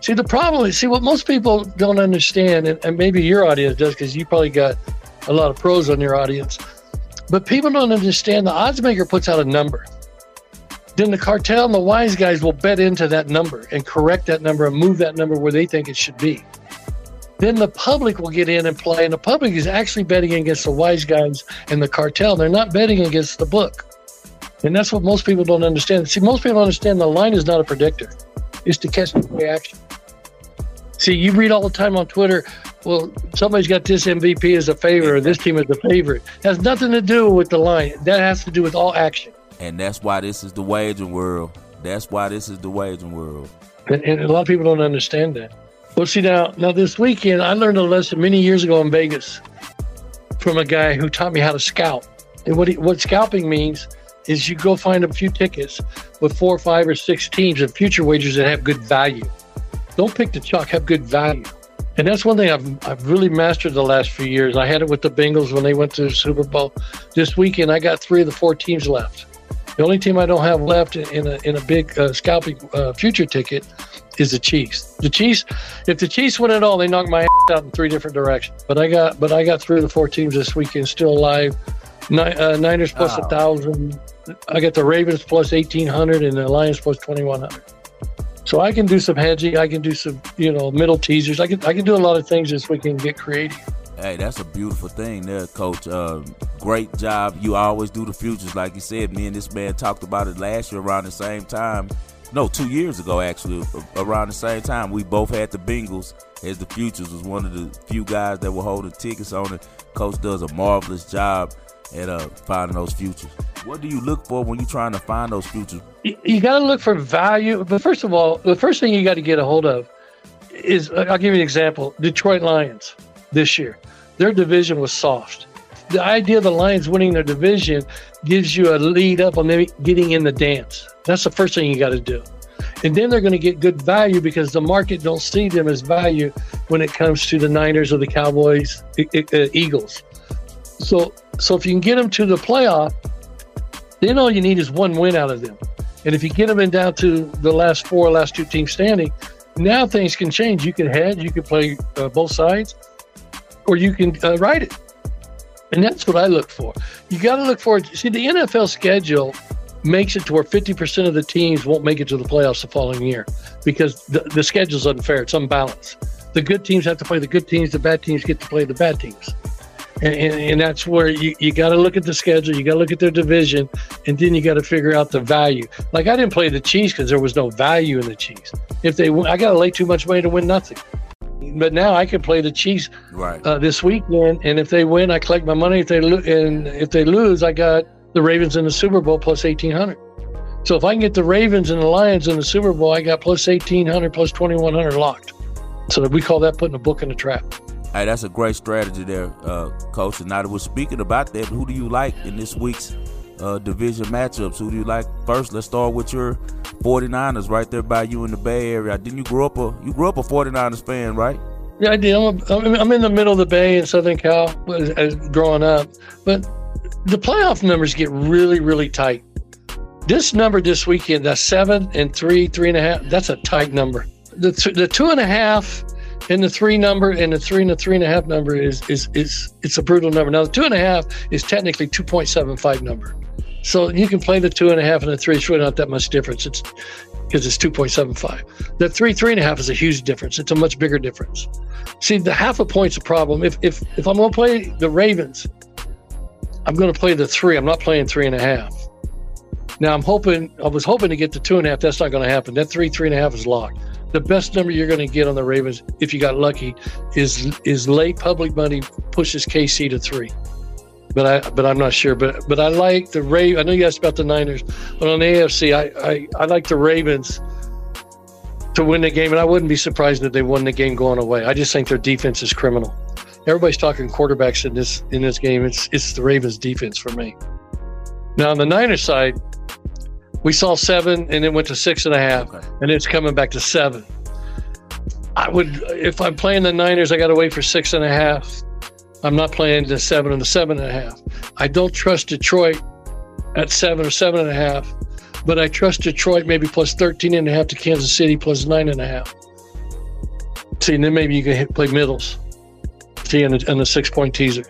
See, the problem is, see, what most people don't understand, and, and maybe your audience does because you probably got a lot of pros on your audience, but people don't understand the odds maker puts out a number. Then the cartel and the wise guys will bet into that number and correct that number and move that number where they think it should be. Then the public will get in and play, and the public is actually betting against the wise guys and the cartel. They're not betting against the book. And that's what most people don't understand. See, most people understand the line is not a predictor, it's to catch the reaction. See, you read all the time on Twitter, well, somebody's got this MVP as a favorite or this team as a favorite. It has nothing to do with the line. That has to do with all action. And that's why this is the wagering world. That's why this is the wagering world. And, and a lot of people don't understand that. Well, see now, now this weekend I learned a lesson many years ago in Vegas from a guy who taught me how to scout. And what he, what scalping means is you go find a few tickets with four, five, or six teams and future wagers that have good value. Don't pick the chalk, have good value. And that's one thing I've, I've really mastered the last few years. I had it with the Bengals when they went to the Super Bowl. This weekend, I got three of the four teams left. The only team I don't have left in a, in a big uh, scalping uh, future ticket is the Chiefs. The Chiefs, if the Chiefs win it all, they knock my ass out in three different directions. But I got, but I got three of the four teams this weekend still alive. Ni- uh, Niners plus a Oh. thousand. I got the Ravens plus eighteen hundred and the Lions plus twenty one hundred. So I can do some hedging. I can do some, you know, middle teasers. I can I can do a lot of things this we can Get creative. Hey, that's a beautiful thing there, Coach. Uh, great job. You always do the futures, like you said. Me and this man talked about it last year around the same time. No, two years ago, actually, around the same time. We both had the Bengals as the futures. Was one of the few guys that were holding tickets on it. Coach does a marvelous job at uh, finding those futures. What do you look for when you're trying to find those futures? You, you got to look for value. But first of all, the first thing you got to get a hold of is I'll give you an example. Detroit Lions this year, their division was soft. The idea of the Lions winning their division gives you a lead up on them getting in the dance. That's the first thing you got to do. And then they're going to get good value because the market don't see them as value when it comes to the Niners or the Cowboys, uh, Eagles. So, so if you can get them to the playoff, then all you need is one win out of them. And if you get them in down to the last four, last two teams standing, now things can change. You can head, you can play uh, both sides, or you can uh, ride it. And that's what I look for. You got to look for it. See, the NFL schedule makes it to where 50% of the teams won't make it to the playoffs the following year because the, the schedule's unfair. It's unbalanced. The good teams have to play the good teams, the bad teams get to play the bad teams. And, and, and that's where you, you got to look at the schedule, you got to look at their division, and then you got to figure out the value. Like I didn't play the Chiefs because there was no value in the Chiefs. If they, I got to lay too much money to win nothing. But now I can play the Chiefs Right. uh, this weekend, and if they win, I collect my money. If they lo- and if they lose, I got the Ravens in the Super Bowl plus eighteen hundred. So if I can get the Ravens and the Lions in the Super Bowl, I got plus eighteen hundred, plus twenty one hundred locked. So we call that putting a book in a trap. Hey, that's a great strategy there, uh, Coach. And now that we're speaking about that, who do you like in this week's uh, division matchups? Who do you like first? Let's start with your 49ers right there by you in the Bay Area. Didn't you grow up a you grew up a 49ers fan, right? Yeah, I did. I'm, a, I'm in the middle of the Bay in Southern Cal growing up, but the playoff numbers get really, really tight. This number this weekend, that's seven and three, three and a half. That's a tight number. The th- the two and a half and the three number and the three and the three and a half number is is is it's a brutal number. Now the two and a half is technically two point seven five number, so you can play the two and a half and the three. It's really not that much difference. It's because it's two point seven five. The three three and a half is a huge difference. It's a much bigger difference. See, the half a point's a problem. If if if I'm going to play the Ravens, I'm going to play the three. I'm not playing three and a half. Now I'm hoping. I was hoping to get the two and a half. That's not going to happen. That three three and a half is locked. The best number you're going to get on the Ravens, if you got lucky, is is late public money pushes KC to three. But I but I'm not sure. But but I like the Ray. I know you asked about the Niners, but on the AFC, I I, I like the Ravens to win the game, and I wouldn't be surprised if they won the game going away. I just think their defense is criminal. Everybody's talking quarterbacks in this in this game. It's it's the Ravens defense for me. Now on the Niners side, we saw seven and it went to six and a half, Okay. and it's coming back to seven. I would if I'm playing the Niners, I got to wait for six and a half. I'm not playing the seven and the seven and a half. I don't trust Detroit at seven or seven and a half, but I trust Detroit maybe plus 13 and a half to Kansas City plus nine and a half. See, and then maybe you can hit, play middles. See, in the, in the six point teaser.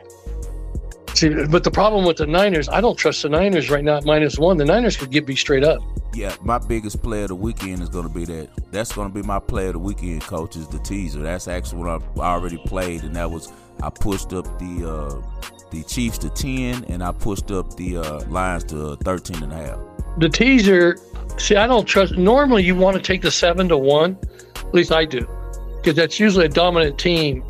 See, but the problem with the Niners, I don't trust the Niners right now at minus one. The Niners could get me straight up. Yeah, my biggest play of the weekend is going to be that. That's going to be my play of the weekend, coach, is the teaser. That's actually what I already played, and that was I pushed up the uh, the Chiefs to 10, and I pushed up the uh, Lions to 13 and a half. The teaser, see, I don't trust. Normally, you want to take the seven to one. At least I do, because that's usually a dominant team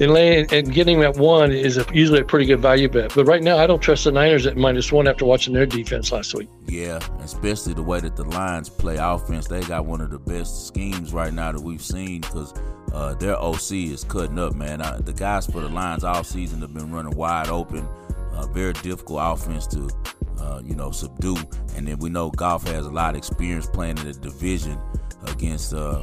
and laying and getting that one is a, usually a pretty good value bet. But right now, I don't trust the Niners at minus one after watching their defense last week. Yeah, especially the way that the Lions play offense. They got one of the best schemes right now that we've seen because uh, their OC is cutting up, man. The guys for the Lions all season have been running wide open. Uh, very difficult offense to, uh, you know, subdue. And then we know Goff has a lot of experience playing in the division against uh,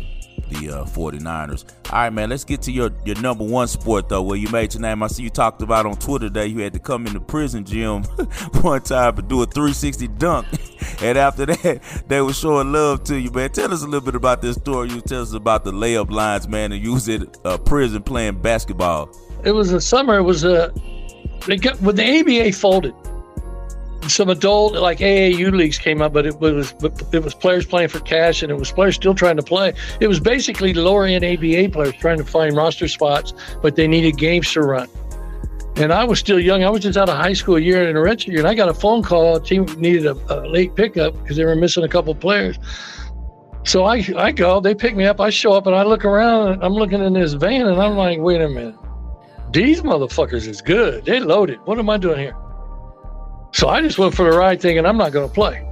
the uh, 49ers. All right, man, let's get to your, your number one sport, though, where you made your name. I see you talked about on Twitter that you had to come in the prison gym [laughs] one time to do a 360 dunk. [laughs] and after that, [laughs] they were showing love to you, man. Tell us a little bit about this story. You tell us about the layup lines, man, and you was in uh, prison playing basketball. It was a summer. It was a, they got, when the ABA folded, some adult like AAU leagues came up, but it was it was players playing for cash, and it was players still trying to play. It was basically lower end ABA players trying to find roster spots, but they needed games to run. And I was still young. I was just out of high school a year in a red year, and I got a phone call. A team needed a, a late pickup because they were missing a couple players. So I I go. They pick me up. I show up, and I look around. And I'm looking in this van, and I'm like, wait a minute. These motherfuckers is good. They loaded. What am I doing here? So I just went for the ride thinking I'm not going to play.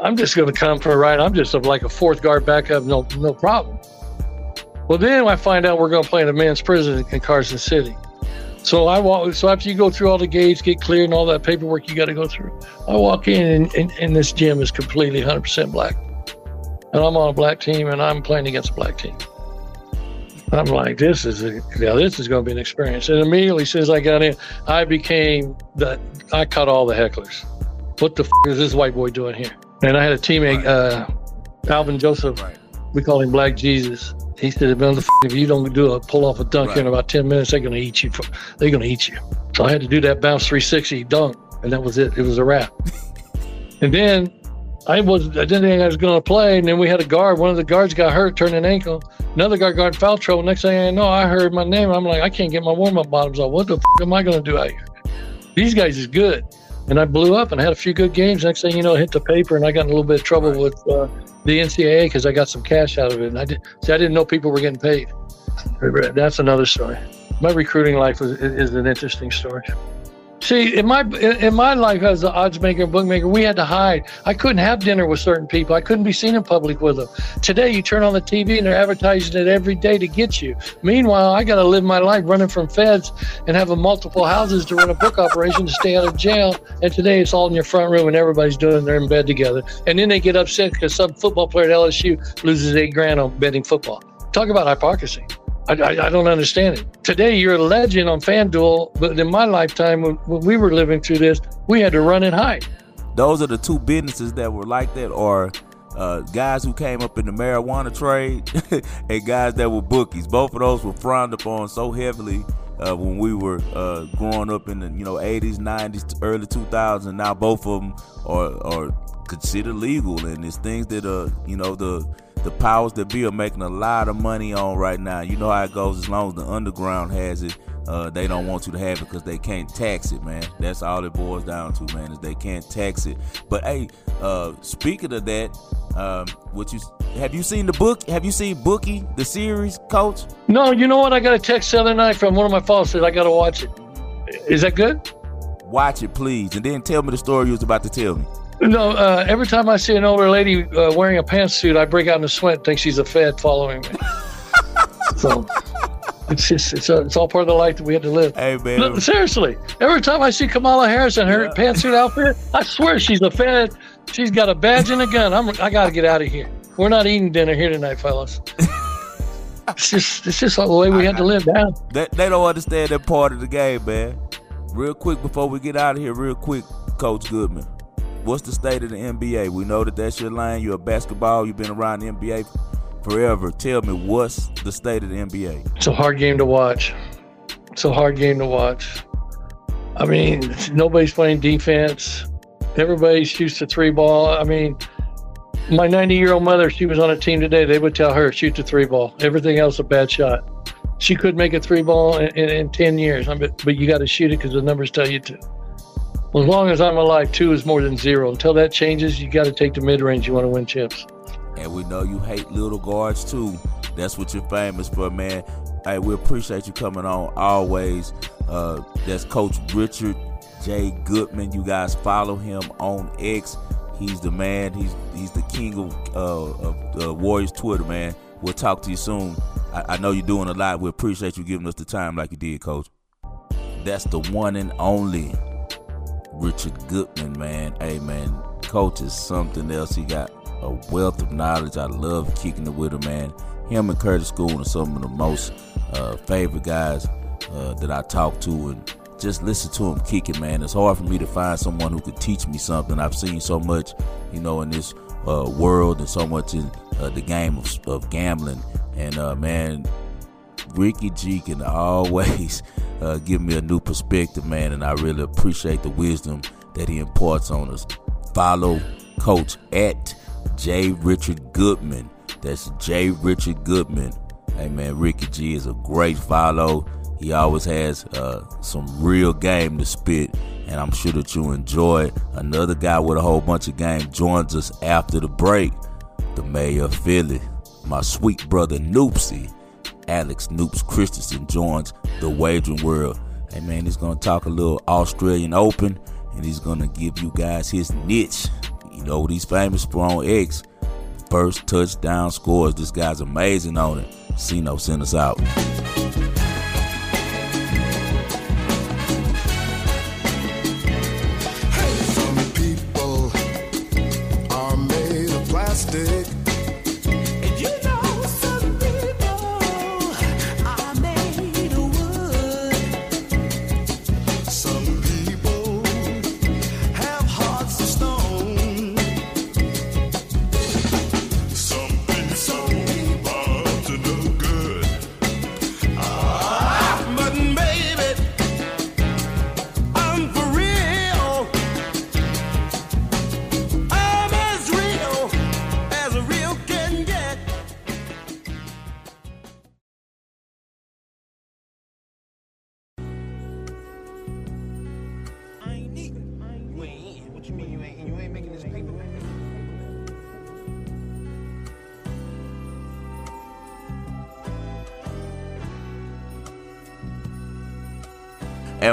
I'm just going to come for a ride. I'm just like a fourth guard backup, no, no problem. Well, then I find out we're going to play in a men's prison in Carson City. So I walk. So after you go through all the gates, get cleared, and all that paperwork you got to go through, I walk in, and, and, and this gym is completely 100% black, and I'm on a black team, and I'm playing against a black team. I'm like, this is a, yeah, this is going to be an experience. And immediately, as soon as I got in, I became the I caught all the hecklers. What the f- is this white boy doing here? And I had a teammate, uh, Alvin Joseph. Right. We call him Black Jesus. He said, "Man, if you don't do a pull off a dunk right. in about ten minutes, they're going to eat you. For, they're going to eat you." So I had to do that bounce 360 dunk, and that was it. It was a wrap. [laughs] and then I was I didn't think I was going to play, and then we had a guard. One of the guards got hurt, turned an ankle. Another guard got in foul trouble. Next thing I know, I heard my name. I'm like, I can't get my warm up bottoms off. What the f- am I going to do out here? These guys is good. And I blew up and had a few good games. Next thing you know, I hit the paper and I got in a little bit of trouble right. with uh, the NCAA because I got some cash out of it. And I did see, I didn't know people were getting paid. That's another story. My recruiting life was, is an interesting story. See, in my in my life as an odds maker and bookmaker, we had to hide. I couldn't have dinner with certain people. I couldn't be seen in public with them. Today, you turn on the TV and they're advertising it every day to get you. Meanwhile, I got to live my life running from feds and having multiple houses to run a book operation to stay out of jail. And today, it's all in your front room and everybody's doing. They're in bed together. And then they get upset because some football player at LSU loses eight grand on betting football. Talk about hypocrisy. I, I, I, don't understand it. Today, you're a legend on FanDuel, but in my lifetime, when, when, we were living through this, we had to run and hide. Those are the two businesses that were like that, or uh, guys who came up in the marijuana trade [laughs] and guys that were bookies. Both of those were frowned upon so heavily uh, when we were uh, growing up in the you know 80s, 90s, early 2000s. Now both of them are, are considered legal, and it's things that uh you know the the powers that be are making a lot of money on right now. You know how it goes as long as the underground has it. Uh, they don't want you to have it because they can't tax it, man. That's all it boils down to, man, is they can't tax it. But hey, uh, speaking of that, um, what you have you seen the book? Have you seen Bookie, the series, Coach? No, you know what? I got a text the other night from one of my followers said I got to watch it. Is that good? Watch it, please, and then tell me the story you was about to tell me. No, uh, every time I see an older lady uh, wearing a pantsuit, I break out in a sweat and think she's a Fed following me. [laughs] so it's just it's, a, it's all part of the life that we had to live. Hey man, no, seriously, every time I see Kamala Harris in her yeah. pantsuit outfit, I swear she's a Fed. She's got a badge and a gun. I'm I got to get out of here. We're not eating dinner here tonight, fellas. [laughs] it's just it's just the way we had to live now. They, they don't understand that part of the game, man. Real quick before we get out of here, real quick, Coach Goodman what's the state of the NBA? We know that that's your line. You're a basketball. You've been around the NBA forever. Tell me, what's the state of the NBA? It's a hard game to watch. It's a hard game to watch. I mean, nobody's playing defense. Everybody shoots the three ball. I mean, my 90 year old mother, she was on a team today. They would tell her, shoot the three ball. Everything else a bad shot. She could make a three ball in, in, in 10 years, but you got to shoot it because the numbers tell you to. Well, as long as I'm alive, two is more than zero. Until that changes, you got to take the mid range. You want to win chips. And we know you hate little guards too. That's what you're famous for, man. Hey, we appreciate you coming on always. Uh, that's Coach Richard J. Goodman. You guys follow him on X. He's the man. He's he's the king of uh, of the Warriors Twitter, man. We'll talk to you soon. I, I know you're doing a lot. We appreciate you giving us the time like you did, Coach. That's the one and only Richard Goodman, man. Hey, man, Coach is something else. He got a wealth of knowledge. I love kicking it with him, man. Him and Curtis School are some of the most uh, favorite guys uh, that I talk to, and just listen to him kick it, man. It's hard for me to find someone who could teach me something. I've seen so much, you know, in this uh, world and so much in uh, the game of, of gambling. And uh, man, Ricky G can always [laughs] uh, give me a new perspective, man, and I really appreciate the wisdom that he imparts on us. Follow Coach at J. Richard Goodman. That's J. Richard Goodman. Hey man, Ricky G is a great follow. He always has uh, some real game to spit, and I'm sure that you enjoy. It. Another guy with a whole bunch of game joins us after the break. The mayor of Philly, my sweet brother Noopsy, Alex Noops Christensen joins the wagering world. Hey man, he's gonna talk a little Australian Open, and he's gonna give you guys his niche. You know these famous for on X. First touchdown scores. This guy's amazing on it. Sino send us out.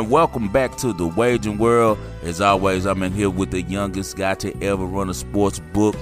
And welcome back to the wagering world. As always, I'm in here with the youngest guy to ever run a sports book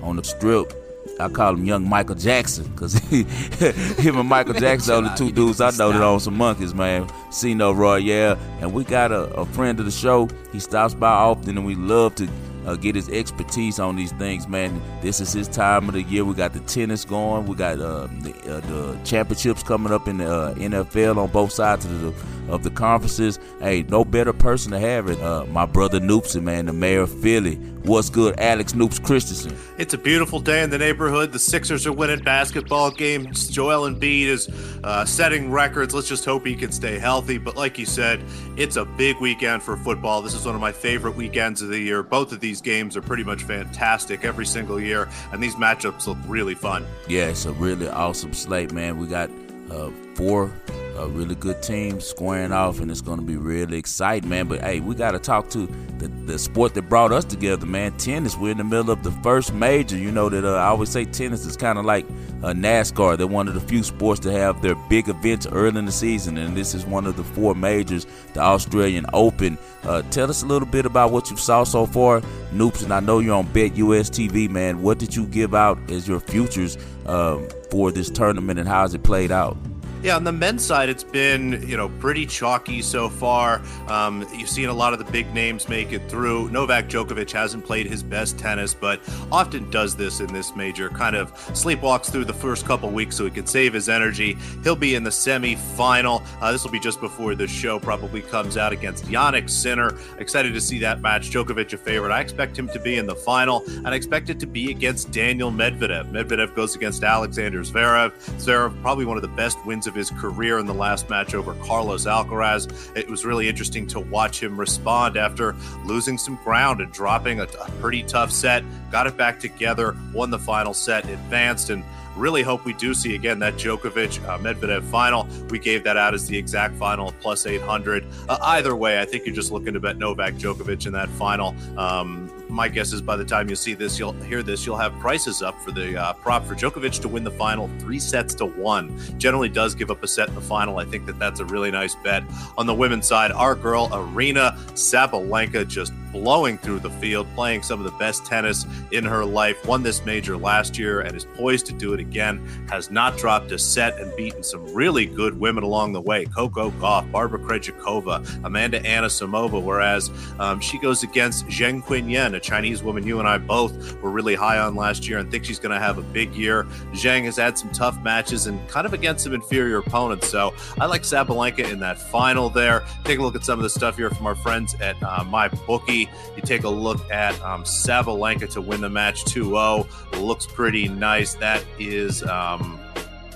on the strip. I call him Young Michael Jackson because [laughs] him and Michael Jackson are the two dudes I know that own some monkeys, man. Sino Royale. And we got a, a friend of the show. He stops by often and we love to uh, get his expertise on these things, man. This is his time of the year. We got the tennis going. We got uh, the, uh, the, championships coming up in the uh, NFL on both sides of the of the conferences. Hey, no better person to have it. Uh, my brother Noopsy, man, the mayor of Philly. What's good, Alex Noops Christensen? It's a beautiful day in the neighborhood. The Sixers are winning basketball games. Joel Embiid is uh, setting records. Let's just hope he can stay healthy. But like you said, it's a big weekend for football. This is one of my favorite weekends of the year. Both of these games are pretty much fantastic every single year, and these matchups look really fun. Yeah, it's a really awesome slate, man. We got uh, four a really good team squaring off, and it's going to be really exciting, man. But hey, we got to talk to the, the sport that brought us together, man. Tennis. We're in the middle of the first major. You know that uh, I always say tennis is kind of like a NASCAR. They're one of the few sports to have their big events early in the season, and this is one of the four majors, the Australian Open. Uh, tell us a little bit about what you saw so far, Noops. And I know you're on BetUS TV, man. What did you give out as your futures um, for this tournament, and how has it played out? Yeah, on the men's side, it's been you know pretty chalky so far. Um, you've seen a lot of the big names make it through. Novak Djokovic hasn't played his best tennis, but often does this in this major. Kind of sleepwalks through the first couple weeks so he can save his energy. He'll be in the semi-final. Uh, this will be just before the show probably comes out against Jannik Sinner. Excited to see that match. Djokovic a favorite. I expect him to be in the final, and I expect it to be against Daniil Medvedev. Medvedev goes against Alexander Zverev. Zverev probably one of the best wins of his career in the last match over Carlos Alcaraz. It was really interesting to watch him respond after losing some ground and dropping a, a pretty tough set. Got it back together, won the final set, advanced, and really hope we do see again that Djokovic uh, Medvedev final. We gave that out as the exact final plus 800. Uh, either way, I think you're just looking to bet Novak Djokovic in that final. Um, my guess is by the time you see this, you'll hear this, you'll have prices up for the uh, prop for Djokovic to win the final three sets to one. Generally does give up a set in the final. I think that that's a really nice bet. On the women's side, our girl Aryna Sabalenka just blowing through the field, playing some of the best tennis in her life. Won this major last year and is poised to do it again. Has not dropped a set and beaten some really good women along the way. Coco Gauff, Barbara Krejcikova, Amanda Anisimova. Whereas um, she goes against Zheng Qinwen, a Chinese woman you and I both were really high on last year and think she's going to have a big year. Zheng has had some tough matches and kind of against some inferior opponents. So I like Sabalenka in that final there. Take a look at some of the stuff here from our friends at uh, MyBookie. You take a look at um, Sabalenka to win the match 2 0. Looks pretty nice. That is. Um,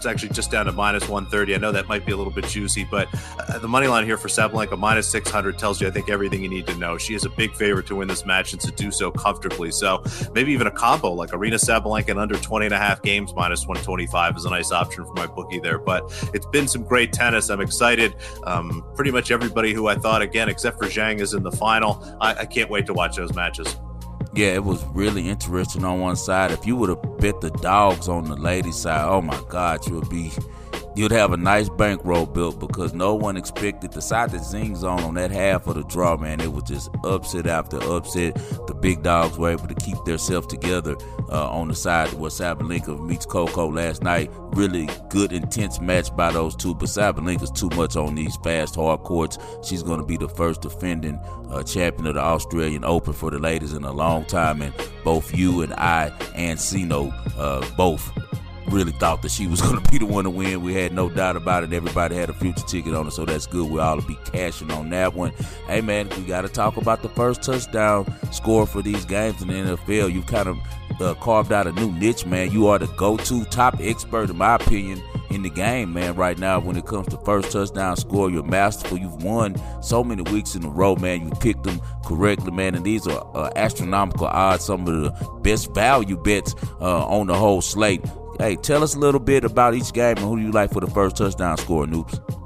it's actually just down to minus 130. I know that might be a little bit juicy, but uh, the money line here for Sabalenka minus 600 tells you, I think, everything you need to know. She is a big favorite to win this match and to do so comfortably. So maybe even a combo like Aryna Sabalenka in under 20 and a half games minus 125 is a nice option for MyBookie there. But it's been some great tennis. I'm excited. Um, pretty much everybody who I thought, again, except for Zhang, is in the final. I, I can't wait to watch those matches yeah, it was really interesting on one side. If you would have bet the dogs on the ladies' side, oh my God, you would be you'd have a nice bankroll built because no one expected the side that Zheng's on on that half of the draw, man. It was just upset after upset. The big dogs were able to keep themselves together uh, on the side where Sabalenka meets Coco last night. Really good, intense match by those two, but Sabalenka's too much on these fast, hard courts. She's going to be the first defending uh, champion of the Australian Open for the ladies in a long time, and both you and I and Sino uh, both really thought that she was [laughs] going to be the one to win. We had no doubt about it. Everybody had a future ticket on it, so that's good. We all be cashing on that one. Hey, man, we got to talk about the first touchdown score for these games in the NFL. You kind of uh, carved out a new niche, man. You are the go-to top expert, in my opinion, in the game, man. Right now, when it comes to first touchdown score, you're masterful. You've won so many weeks in a row, man. You picked them correctly, man. And these are uh, astronomical odds. Some of the best value bets uh, on the whole slate. Hey, tell us a little bit about each game and who you like for the first touchdown score, Noops.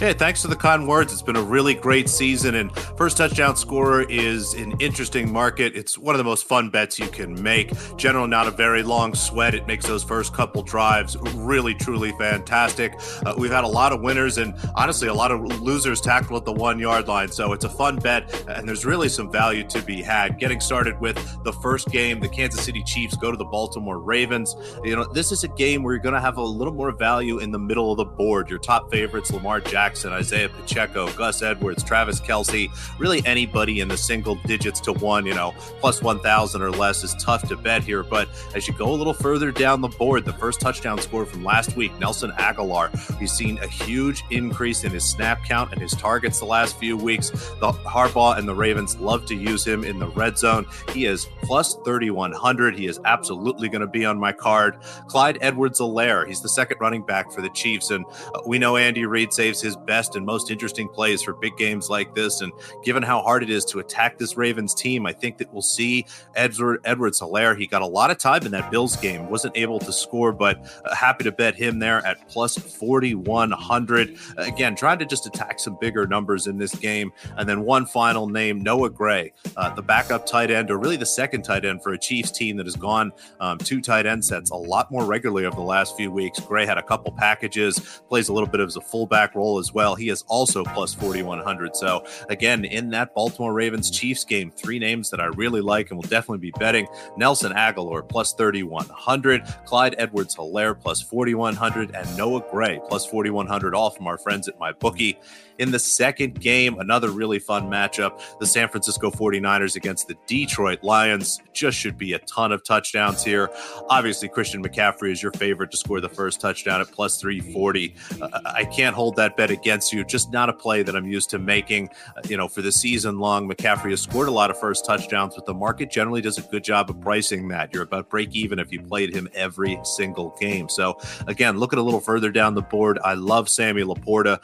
Yeah, thanks for the kind words. It's been a really great season, and first touchdown scorer is an interesting market. It's one of the most fun bets you can make. General, not a very long sweat. It makes those first couple drives really, truly fantastic. Uh, we've had a lot of winners and honestly a lot of losers tackle at the one yard line. So it's a fun bet, and there's really some value to be had. Getting started with the first game, the Kansas City Chiefs go to the Baltimore Ravens. You know, this is a game where you're going to have a little more value in the middle of the board. Your top favorites, Lamar Jackson. Jackson, Isaiah Pacheco, Gus Edwards, Travis Kelce, really anybody in the single digits to one, you know, plus 1,000 or less is tough to bet here. But as you go a little further down the board, the first touchdown score from last week, Nelson Agholor, we've seen a huge increase in his snap count and his targets the last few weeks. The Harbaugh and the Ravens love to use him in the red zone. He is plus 3,100. He is absolutely going to be on my card. Clyde Edwards Helaire, he's the second running back for the Chiefs. And uh, we know Andy Reid saves his best and most interesting plays for big games like this. And given how hard it is to attack this Ravens team, I think that we'll see Edward Edwards Helaire. He got a lot of time in that Bills game, wasn't able to score, but uh, happy to bet him there at plus 4,100. Again, trying to just attack some bigger numbers in this game. And then one final name, Noah Gray, uh, the backup tight end, or really the second tight end for a Chiefs team that has gone um, two tight end sets a lot more regularly over the last few weeks. Gray had a couple packages, plays a little bit of a fullback role as as well. He is also plus 4,100. So, again, in that Baltimore Ravens Chiefs game, three names that I really like and will definitely be betting Nelson Agholor plus 3,100, Clyde Edwards Helaire plus 4,100, and Noah Gray plus 4,100, all from our friends at MyBookie in the second game. Another really fun matchup. The San Francisco 49ers against the Detroit Lions. Just should be a ton of touchdowns here. Obviously, Christian McCaffrey is your favorite to score the first touchdown at plus 340. Uh, I can't hold that bet against you. Just not a play that I'm used to making. Uh, you know, for the season long, McCaffrey has scored a lot of first touchdowns, but the market generally does a good job of pricing that. You're about break even if you played him every single game. So again, looking a little further down the board, I love Sammy LaPorta.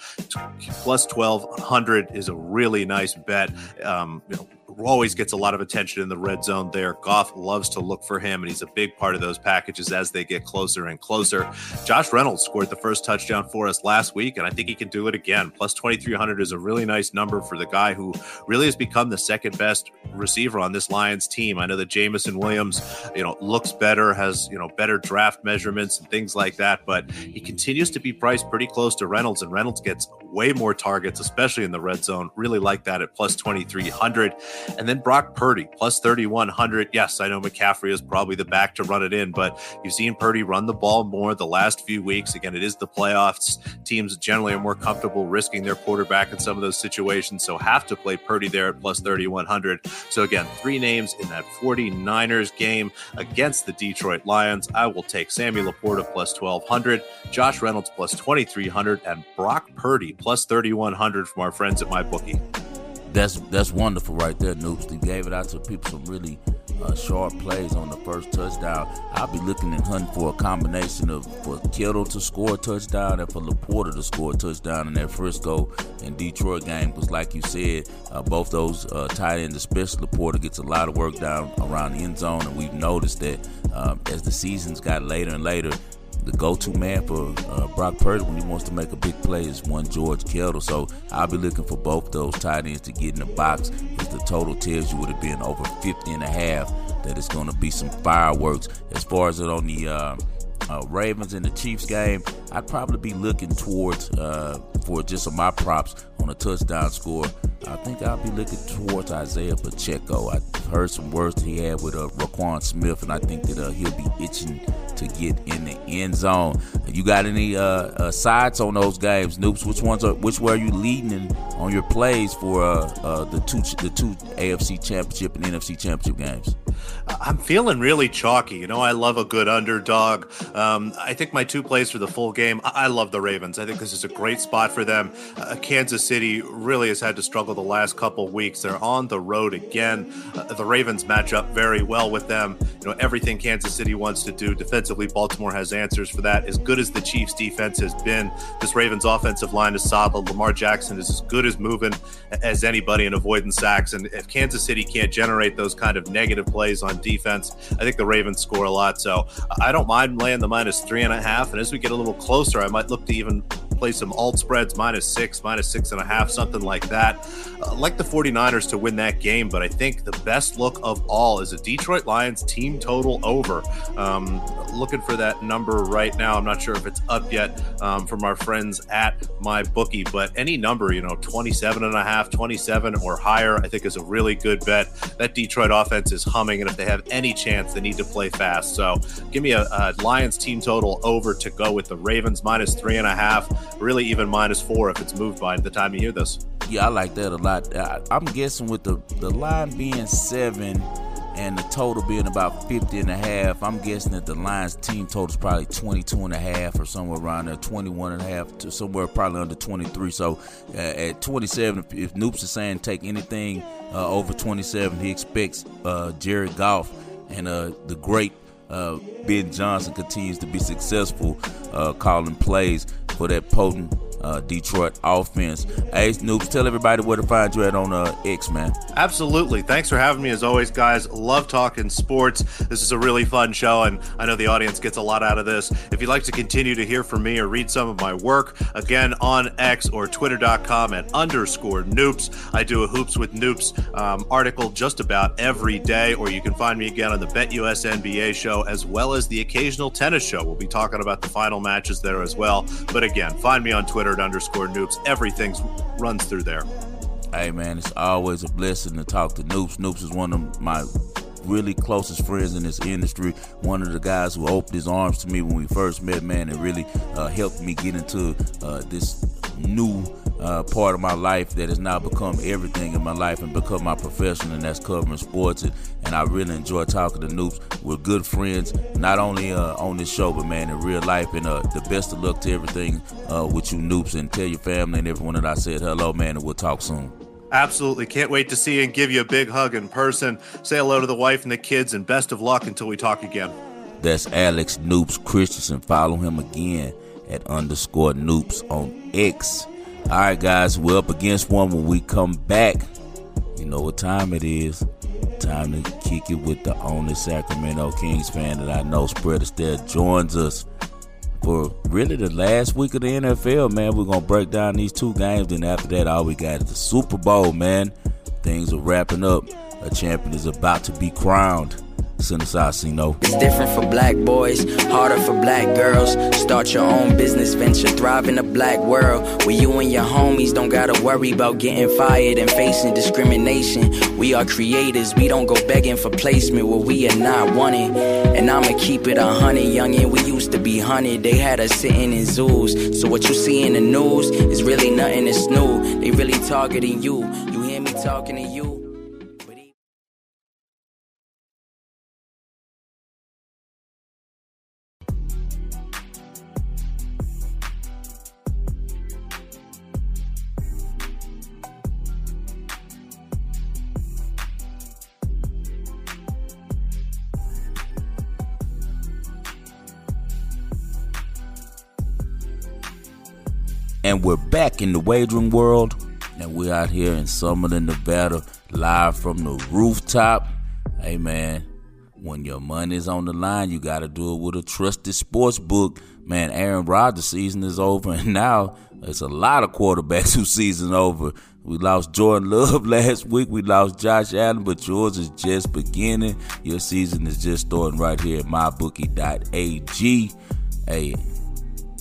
Plus 1200 is a really nice bet. Um, you know, always gets a lot of attention in the red zone there. Goff loves to look for him, and he's a big part of those packages as they get closer and closer. Josh Reynolds scored the first touchdown for us last week, and I think he can do it again. Plus 2,300 is a really nice number for the guy who really has become the second best receiver on this Lions team. I know that Jameson Williams, you know, looks better, has, you know, better draft measurements and things like that, but he continues to be priced pretty close to Reynolds, and Reynolds gets way more targets, especially in the red zone. Really like that at plus 2,300. And then Brock Purdy, plus 3,100. Yes, I know McCaffrey is probably the back to run it in, but you've seen Purdy run the ball more the last few weeks. Again, it is the playoffs. Teams generally are more comfortable risking their quarterback in some of those situations, so have to play Purdy there at plus 3,100. So again, three names in that 49ers game against the Detroit Lions. I will take Sammy LaPorta plus 1,200, Josh Reynolds plus 2,300, and Brock Purdy plus 3,100 from our friends at MyBookie that's that's wonderful right there, Noops. They gave it out to people some really uh, sharp plays on the first touchdown. I'll be looking and hunting for a combination of for Kittle to score a touchdown and for LaPorta to score a touchdown in that Frisco and Detroit game. Because, like you said, uh, both those uh, tight ends, especially LaPorta, gets a lot of work down around the end zone, and we've noticed that um, as the seasons got later and later, the go-to man for uh, Brock Purdy when he wants to make a big play is one George Kittle. So I'll be looking for both those tight ends to get in the box. If the total tells you would have been over 50 and a half, that it's going to be some fireworks. As far as it on the uh, uh, Ravens and the Chiefs game, I'd probably be looking towards uh, for just some my props on a touchdown score. I think I'll be looking towards Isaiah Pacheco. I heard some words he had with uh, Roquan Smith, and I think that uh, he'll be itching to get in the end zone. You got any uh, uh, sides on those games, Noops? Which ones are which were you leading on your plays for uh, uh, the two the two AFC Championship and NFC Championship games? I'm feeling really chalky. You know, I love a good underdog. Um, I think my two plays for the full game. I, I love the Ravens. I think this is a great spot for them. Uh, City really has had to struggle the last couple weeks. They're on the road again. Uh, the Ravens match up very well with them. You know, everything Kansas City wants to do defensively, Baltimore has answers for that. As good as the Chiefs' defense has been, this Ravens offensive line is solid. Lamar Jackson is as good as moving as anybody in avoiding sacks. And if Kansas City can't generate those kind of negative plays on defense, I think the Ravens score a lot. So I don't mind laying the minus three and a half. And as we get a little closer, I might look to even play some alt spreads minus six, minus six and a half, something like that. Uh, like the 49ers to win that game, but I think the best look of all is a Detroit Lions team total over. Um, looking for that number right now. I'm not sure if it's up yet um, from our friends at MyBookie, but any number, you know, 27 and a half, 27 or higher, I think is a really good bet. That Detroit offense is humming, and if they have any chance, they need to play fast. So give me a, a Lions team total over to go with the Ravens minus three and a half, really even minus four if it's moved by the time you hear this. Yeah, I like that a lot. I, I'm guessing with the, the line being seven and the total being about 50 and a half, I'm guessing that the Lions team total is probably 22 and a half or somewhere around there, 21 and a half to somewhere probably under 23. So uh, at 27, if, if Noops is saying take anything uh, over 27, he expects uh, Jared Goff and uh, the great uh, Ben Johnson continues to be successful uh, calling plays for that potent uh, Detroit offense. Hey, Noops, tell everybody where to find you at on uh, X, man. Absolutely. Thanks for having me as always, guys. Love talking sports. This is a really fun show, and I know the audience gets a lot out of this. If you'd like to continue to hear from me or read some of my work, again, on X or twitter.com at underscore noops. I do a Hoops with Noops um, article just about every day, or you can find me again on the BetUS NBA show as well as the occasional tennis show. We'll be talking about the final matches there as well. But again, find me on Twitter underscore noops. Everything runs through there. Hey man, it's always a blessing to talk to Noops. Noops is one of my really closest friends in this industry. One of the guys who opened his arms to me when we first met, man, and really uh, helped me get into uh, this new uh, part of my life that has now become everything in my life and become my profession, and that's covering sports. And, and I really enjoy talking to Noops. We're good friends, not only uh, on this show, but man, in real life. And uh, the best of luck to everything uh, with you, Noops, and tell your family and everyone that I said hello, man, and we'll talk soon. Absolutely. Can't wait to see you and give you a big hug in person. Say hello to the wife and the kids, and best of luck until we talk again. That's Alex Noops Christensen. Follow him again at underscore Noops on X. All right, guys, we're up against one when we come back. You know what time it is. Time to kick it with the only Sacramento Kings fan that I know. Spread Stare joins us for really the last week of the NFL, man. We're going to break down these two games. Then after that, all we got is the Super Bowl, man. Things are wrapping up. A champion is about to be crowned. Sino. It's different for black boys, harder for black girls. Start your own business venture, thrive in a black world where you and your homies don't gotta worry about getting fired and facing discrimination. We are creators, we don't go begging for placement where we are not wanted. And I'ma keep it a hundred, youngin'. We used to be hunted, they had us sitting in zoos. So what you see in the news is really nothing that's new. They really targeting you. You hear me talking to you? And we're back in the wagering world. And we're out here in Summerlin, Nevada, live from the rooftop. Hey man, when your money's on the line, you got to do it with a trusted sports book. Man, Aaron Rodgers' season is over, and now it's a lot of quarterbacks [laughs] whose season over. We lost Jordan Love [laughs] last week. We lost Josh Allen, but yours is just beginning. Your season is just starting right here at mybookie.ag. Hey,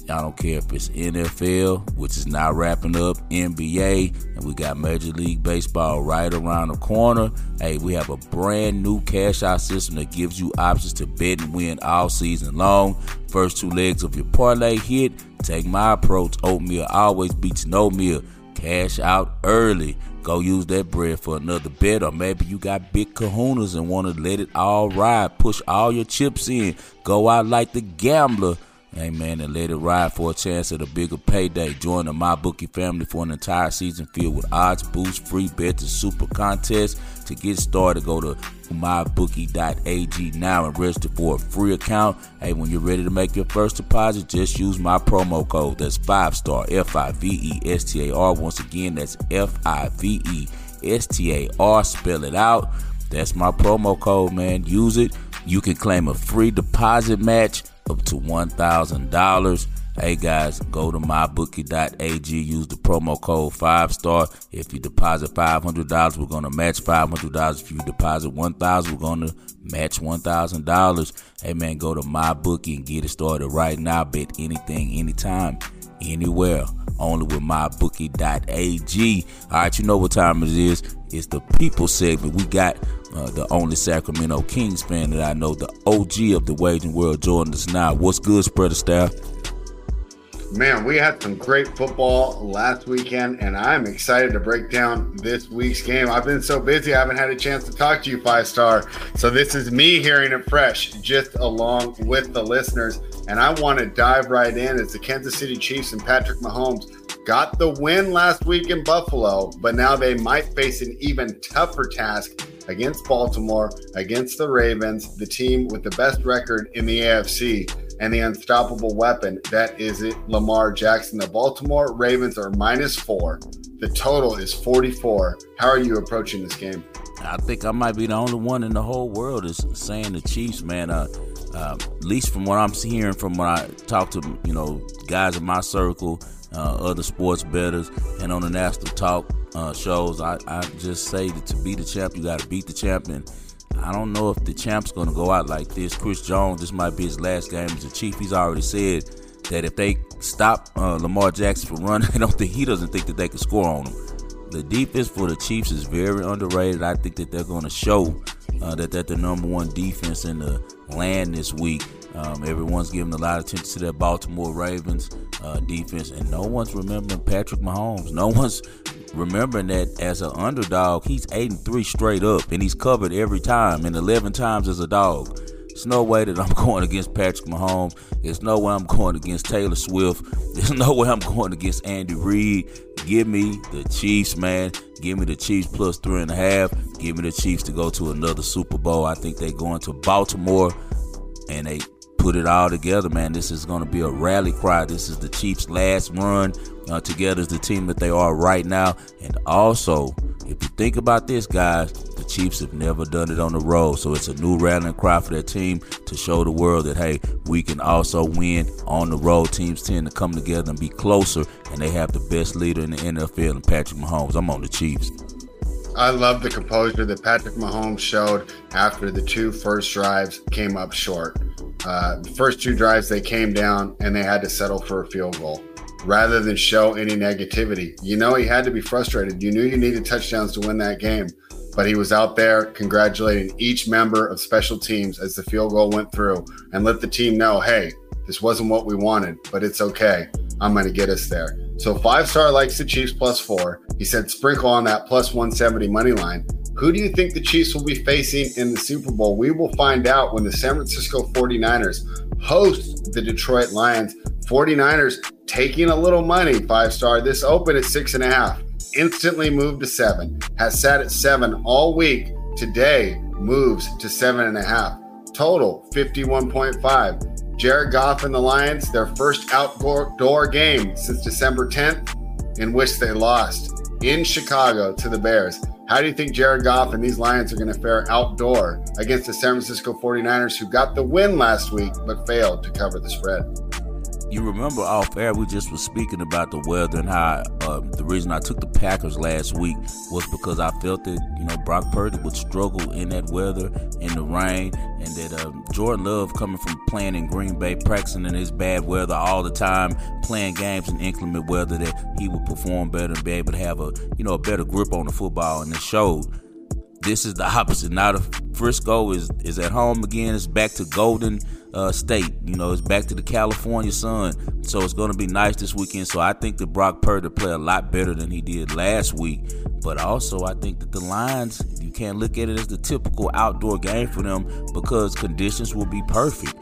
I don't care if it's NFL, which is now wrapping up, NBA, and we got Major League Baseball right around the corner. Hey, we have a brand new cash out system that gives you options to bet and win all season long. First two legs of your parlay hit. Take my approach. Oatmeal always beats no meal. Cash out early. Go use that bread for another bet, or maybe you got big kahunas and want to let it all ride. Push all your chips in. Go out like the gambler. Amen. And let it ride for a chance at a bigger payday. Join the MyBookie family for an entire season filled with odds, boosts, free bets, and super contests. To get started, go to mybookie.ag now and register for a free account. Hey, when you're ready to make your first deposit, just use my promo code. That's five star F I V E S T A R. Once again, that's F I V E S T A R. Spell it out. That's my promo code, man. Use it. You can claim a free deposit match up to $1,000. Hey guys, go to mybookie.ag, use the promo code 5 star. If you deposit $500, we're going to match $500. If you deposit $1,000, we're going to match $1,000. Hey man, go to mybookie and get it started right now. Bet anything, anytime, anywhere. Only with mybookie.ag. All right, you know what time it is. It's the people segment. We got uh, the only Sacramento Kings fan that I know, the OG of the wagering world, joining us now. What's good, spreader staff? Man, we had some great football last weekend, and I'm excited to break down this week's game. I've been so busy, I haven't had a chance to talk to you, Five Star. So this is me hearing it fresh, just along with the listeners. And I want to dive right in as the Kansas City Chiefs and Patrick Mahomes got the win last week in Buffalo, but now they might face an even tougher task against Baltimore, against the Ravens, the team with the best record in the AFC, and the unstoppable weapon that is it, Lamar Jackson. The Baltimore Ravens are minus four. The total is 44. How are you approaching this game? I think I might be the only one in the whole world is saying the Chiefs, man. Uh, uh, at least from what I'm hearing from when I talk to you know guys in my circle, uh, other sports bettors, and on the national talk uh, shows, I, I just say that to be the champ, you got to beat the champion. I don't know if the champ's going to go out like this. Chris Jones, this might be his last game as a chief. He's already said that if they stop uh, Lamar Jackson from running, [laughs] I don't think he doesn't think that they can score on him. The defense for the Chiefs is very underrated. I think that they're going to show uh, that they're the number one defense in the land this week. Um, everyone's giving a lot of attention to that Baltimore Ravens. uh, defense, and no one's remembering Patrick Mahomes. No one's remembering that as an underdog, he's eight and three straight up, and he's covered every time, and eleven times as a dog. It's no way that I'm [laughs] going against Patrick Mahomes. There's no way I'm going against Taylor Swift. There's no way I'm going against Andy Reid. Give me the Chiefs, man. Give me the Chiefs plus three and a half. Give me the Chiefs to go to another Super Bowl. I think they're going to Baltimore and they put it all together, man. This is going to be a rally cry. This is the Chiefs' last run uh, together as the team that they are right now. And also, if you think about this, guys, the Chiefs have never done it on the road. So it's a new rallying cry for their team to show the world that, hey, we can also win on the road. Teams tend to come together and be closer, and they have the best leader in the NFL, and Patrick Mahomes. I'm on the Chiefs. I love the composure that Patrick Mahomes showed after the two first drives came up short. Uh, the first two drives, they came down and they had to settle for a field goal rather than show any negativity. You know, he had to be frustrated. You knew you needed touchdowns to win that game, but he was out there congratulating each member of special teams as the field goal went through and let the team know, hey, this wasn't what we wanted, but it's okay. I'm going to get us there. So five star likes the Chiefs plus four. He said sprinkle on that plus 170 money line. Who do you think the Chiefs will be facing in the Super Bowl? We will find out when the San Francisco 49ers host the Detroit Lions. 49ers taking a little money, five star. This open at six and a half, instantly moved to seven, has sat at seven all week. Today moves to seven and a half. Total 51.5. Jared Goff and the Lions, their first outdoor game since December 10th, in which they lost in Chicago to the Bears. How do you think Jared Goff and these Lions are going to fare outdoor against the San Francisco 49ers, who got the win last week but failed to cover the spread? You remember off air we just was speaking about the weather and how uh, the reason I took the Packers last week was because I felt that you know Brock Purdy would struggle in that weather in the rain and that uh, Jordan Love coming from playing in Green Bay practicing in this bad weather all the time playing games in inclement weather that he would perform better and be able to have a you know a better grip on the football and it showed. This is the opposite. Now the Frisco is is at home again. It's back to golden uh, state. You know, it's back to the California sun. So it's going to be nice this weekend. So I think that Brock Purdy play a lot better than he did last week. But also, I think that the Lions, you can't look at it as the typical outdoor game for them because conditions will be perfect.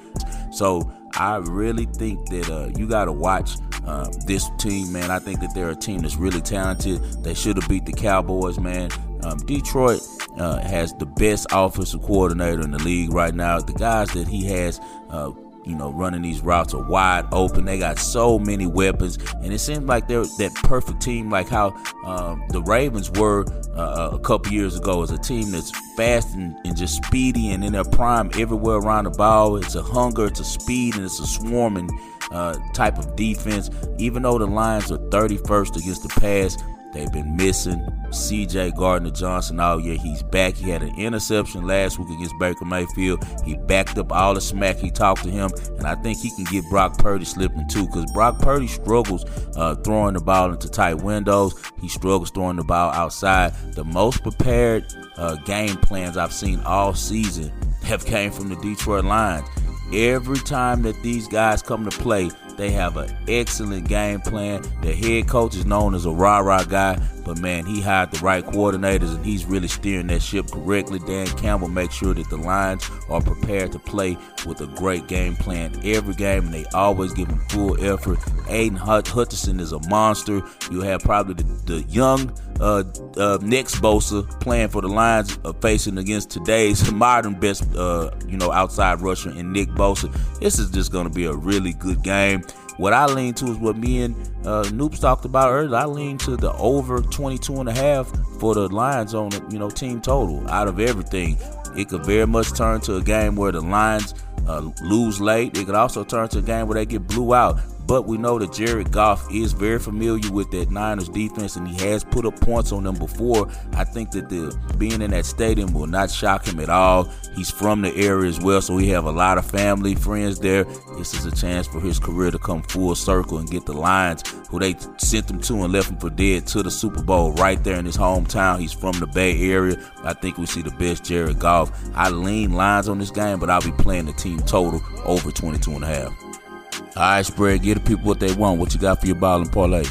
So I really think that uh, you got to watch uh, this team, man. I think that they're a team that's really talented. They should have beat the Cowboys, man. Um, Detroit uh, has the best offensive coordinator in the league right now. The guys that he has, uh, you know, running these routes are wide open. They got so many weapons, and it seems like they're that perfect team, like how um, the Ravens were uh, a couple years ago, as a team that's fast and, and, just speedy and in their prime everywhere around the ball. It's a hunger, it's a speed, and it's a swarming uh, type of defense. Even though the Lions are 31st against the pass, They've been missing CJ Gardner Johnson all year. He's back. He had an interception last week against Baker Mayfield. He backed up all the smack he talked to him, and I think he can get Brock Purdy slipping too because Brock Purdy struggles uh, throwing the ball into tight windows. He struggles throwing the ball outside. The most prepared uh, game plans I've seen all season [laughs] have came from the Detroit Lions. Every time that these guys come to play, they have an excellent game plan. The head coach is known as a rah rah guy, but man, he hired the right coordinators and he's really steering that ship correctly. Dan Campbell makes sure that the Lions are prepared to play with a great game plan every game, and they always give them full effort. Aidan Hutchinson is a monster. You have probably the, the young uh, uh, next Bosa playing for the Lions, uh, facing against today's [laughs] modern best, uh, you know, outside rusher and Nick Bosa. This is just going to be a really good game. What I lean to is what me and uh, Noops talked about earlier. I lean to the over 22 and a half for the Lions on you know team total out of everything. It could very much turn to a game where the Lions uh, lose late. It could also turn to a game where they get blew out. But we know that Jared Goff is very familiar with that Niners defense and he has put up points on them before. I think that the being in that stadium will not shock him at all. He's from the area as well, so he have a lot of family, friends there. This is a chance for his career to come full circle and get the Lions, who they sent him to and left him for dead, to the Super Bowl right there in his hometown. He's from the Bay Area. I think we see the best Jared Goff. I lean Lions on this game, but I'll be playing the team total over 22 and a half. All right, spread. Give the people what they want. What you got for your ball and parlay?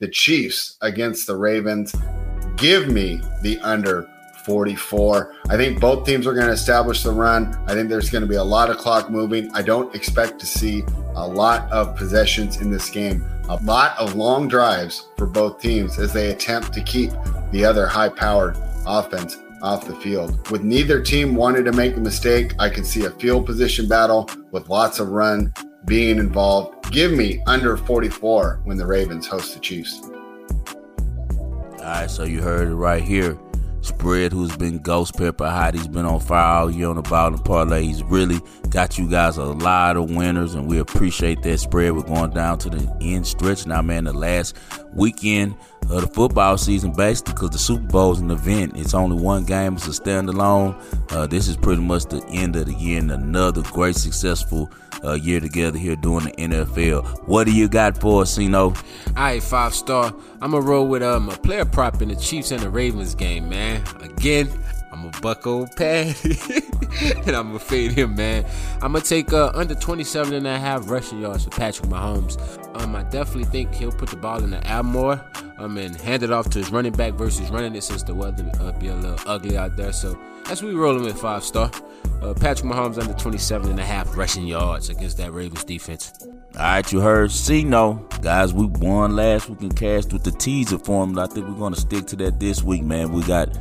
The Chiefs against the Ravens. Give me the under 44. I think both teams are going to establish the run. I think there's going to be a lot of clock moving. I don't expect to see a lot of possessions in this game. A lot of long drives for both teams as they attempt to keep the other high powered offense off the field. With neither team wanting to make a mistake, I can see a field position battle with lots of run being involved. Give me under 44 when the Ravens host the Chiefs. All right, so you heard it right here. Spread, who's been ghost pepper hot, he's been on fire all year on the and parlay. He's really got you guys a lot of winners, and we appreciate that spread. We're going down to the end stretch now, man. The last weekend of the football season, basically, because the Super Bowl is an event. It's only one game, it's a standalone. Uh, this is pretty much the end of the year and another great, successful uh, year together here doing the NFL. What do you got for us, Sino? All right, five star. I'm going to roll with um, a player prop in the Chiefs and the Ravens game, man. Again, I'm a buck old Patty. [laughs] [laughs] and I'm to fade him, man. I'm to take uh, under 27 and a half rushing yards for Patrick Mahomes. Um, I definitely think he'll put the ball in the air more um, and hand it off to his running back versus running it since the weather uh, be a little ugly out there. So that's we rolling with five star. Uh, Patrick Mahomes under 27 and a half rushing yards against that Ravens defense. All right, you heard See, no, Guys, we won last week and cast with the teaser formula. I think we're going to stick to that this week, man. We got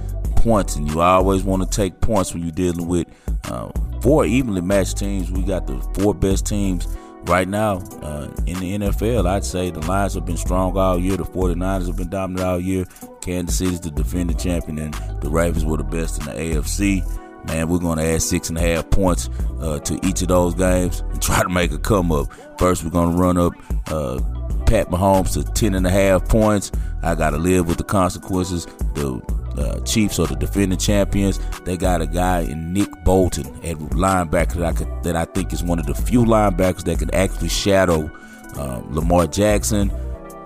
points, and you always want to take points when you're dealing with uh, four evenly matched teams. We got the four best teams right now uh, in the NFL. I'd say the Lions have been strong all year. The 49ers have been dominant all year. Kansas City's the defending champion, and the Ravens were the best in the AFC. Man, we're going to add six and a half points uh, to each of those games and [laughs] try to make a come up. First, we're going to run up uh, Pat Mahomes to 10 and a half points. I got to live with the consequences. The uh, Chiefs are the defending champions. They got a guy in Nick Bolton at linebacker that I, could, that I think is one of the few linebackers that can actually shadow um, Lamar Jackson.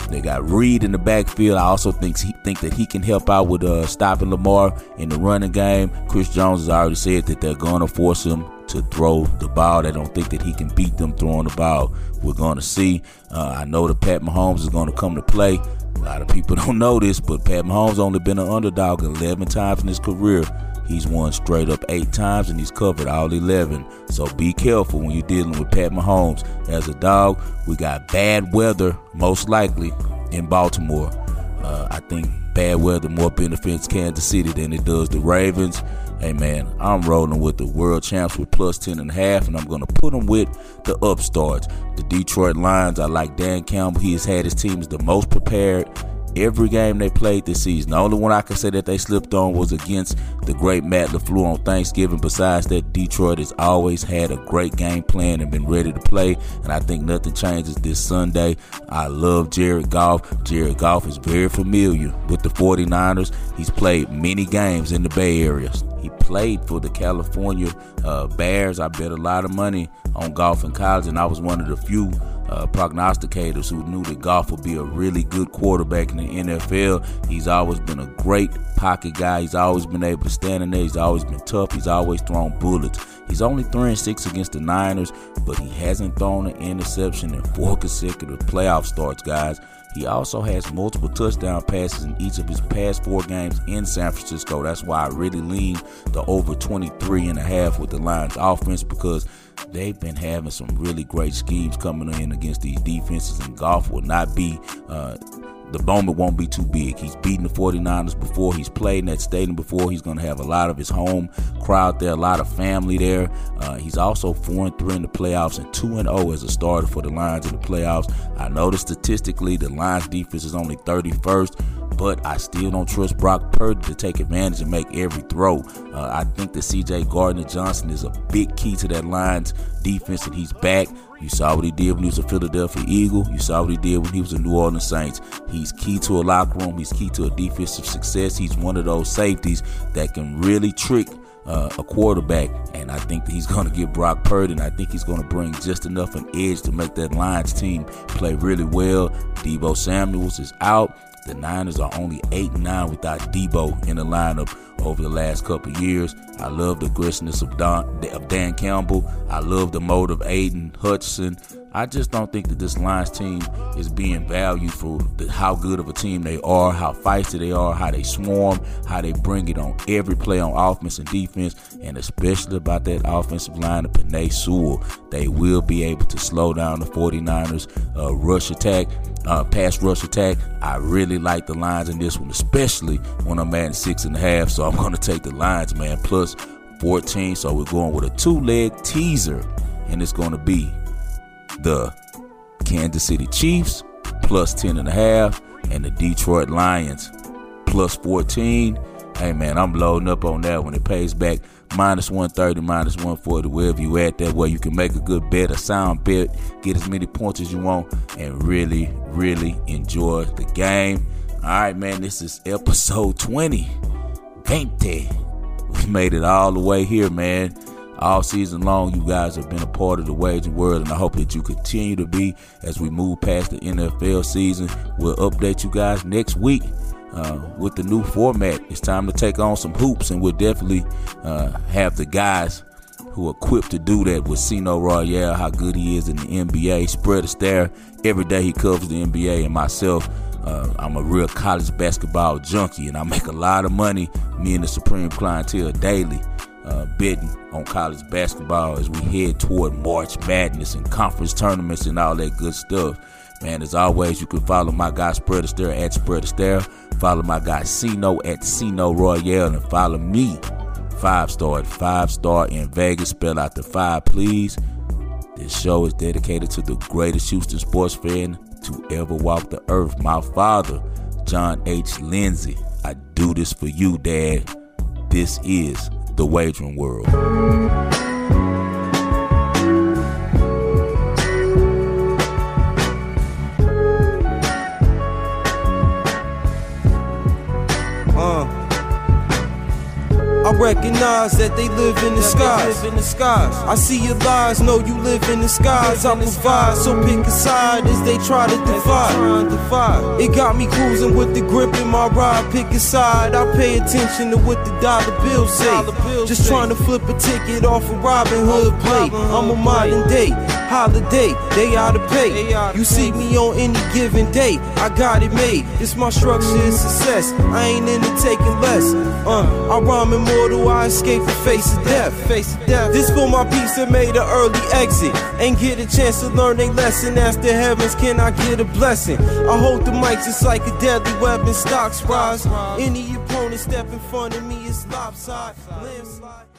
They got Reid in the backfield. I also think he think that he can help out with uh, stopping Lamar in the running game. Chris Jones has already said that they're going to force him to throw the ball. They don't think that he can beat them throwing the ball. We're going to see. Uh, I know that Pat Mahomes is going to come to play. A lot of people [laughs] don't know this, but Pat Mahomes only been an underdog 11 times in his career. He's won straight up eight times and he's covered all 11. So be careful when you're dealing with Pat Mahomes. As a dog, we got bad weather, most likely, in Baltimore. Uh, I think bad weather more benefits Kansas City than it does the Ravens. Hey man, I'm rolling with the world champs with plus 10 and a half, and I'm going to put them with the upstarts. The Detroit Lions, I like Dan Campbell. He has had his teams the most prepared every game they played this season. The only one I can say that they slipped on was against the great Matt LaFleur on Thanksgiving. Besides that, Detroit has always had a great game plan and been ready to play. And I think nothing changes this Sunday. I love Jared Goff. Jared Goff is very familiar with the 49ers. He's played many games in the Bay Area. He played for the California uh, Bears. I bet a lot of money on Goff in college, and I was one of the few uh, prognosticators who knew that Goff would be a really good quarterback in the NFL. He's always been a great pocket guy. He's always been able to stand in there. He's always been tough. He's always thrown bullets. He's only three and six against the Niners, but he hasn't thrown an interception in four consecutive playoff starts, guys. He also has multiple touchdown passes in each of his past four games in San Francisco. That's why I really lean the over 23 and a half with the Lions offense because they've been having some really great schemes coming in against these defenses, and Goff will not be. Uh, the moment won't be too big. He's beaten the 49ers before. He's played in that stadium before. He's going to have a lot of his home crowd there, a lot of family there. Uh, he's also 4 and 3 in the playoffs and 2 and 0 as a starter for the Lions in the playoffs. I know that statistically the Lions defense is only 31st but I still don't trust Brock Purdy to take advantage and make every throw. Uh, I think that CJ Gardner Johnson is a big key to that Lions defense, and he's back. You saw what he did when he was a Philadelphia Eagle. You saw what he did when he was a New Orleans Saints. He's key to a locker room. He's key to a defensive success. He's one of those safeties that can really trick uh, a quarterback, and I think he's [laughs] going to get Brock Purdy, and I think he's going to bring just enough an edge to make that Lions team play really well. Deebo Samuels is out. The Niners are only 8 9 without Deebo in the lineup over the last couple years. I love the aggressiveness of, Don, of Dan Campbell. I love the mode of Aidan Hutchinson. I just don't think that this Lions team is being valued for the, how good of a team they are, how feisty they are, how they swarm, how they bring it on every play on offense and defense, and especially about that offensive line of Penei Sewell. They will be able to slow down the 49ers uh, rush attack, uh, pass rush attack. I really like the Lions in this one, especially when I'm at six and a half. So I'm going to take the Lions, man, plus 14. So we're going with a two leg teaser, and it's going to be the Kansas City Chiefs plus 10 and a half and the Detroit Lions plus 14. Hey man, I'm loading up on that when it pays back minus 130, minus 140, wherever you at. That way you can make a good bet, a sound bet, get as many points as you want, and really, really enjoy the game. All right, man, this is episode 20. 20. We made it all the way here, man all season long. You guys have been a part of the wagering world, and I hope that you continue to be as we move past the NFL season. We'll update you guys next week. Uh, with the new format, it's time to take on some hoops, and we'll definitely uh, have the guys who are equipped to do that with Sino Royale, how good he is in the NBA. Spread a stare every day he covers the NBA, and myself. Uh, I'm a real college basketball junkie, and I make a lot of money. Me and the Supreme Clientele daily uh, on college basketball as we head toward March Madness and conference tournaments and all that good stuff. Man, as always, you can follow my guy Spread at Spread. Follow my guy Cino at Cino Royale and follow me, five star at five star in Vegas. Spell out the five, please. This show is dedicated to the greatest Houston sports fan to ever walk the earth. My father, John H. Lindsay. I do this for you, Dad. This is the wagering world. I recognize that they live in the skies. I see your lies, know you live in the skies. I provide, so pick a side as they try to divide. It got me cruising with the grip in my ride. Pick a side. I pay attention to what the dollar bill say. Just trying to flip a ticket off a Robin Hood plate. I'm a modern day holiday. They out of pay. You see me on any given day. I got it made. It's my structure, is success. I ain't into taking less. Uh, I rhyme in more immortal, I escape the face of death. Face of death. This for my peace that made an early exit. Ain't get a chance to learn a lesson. Ask the heavens, can I get a blessing? I hold the mic just like a deadly weapon. Stocks rise. Any opponent step in front of me is lopsided. Landslide.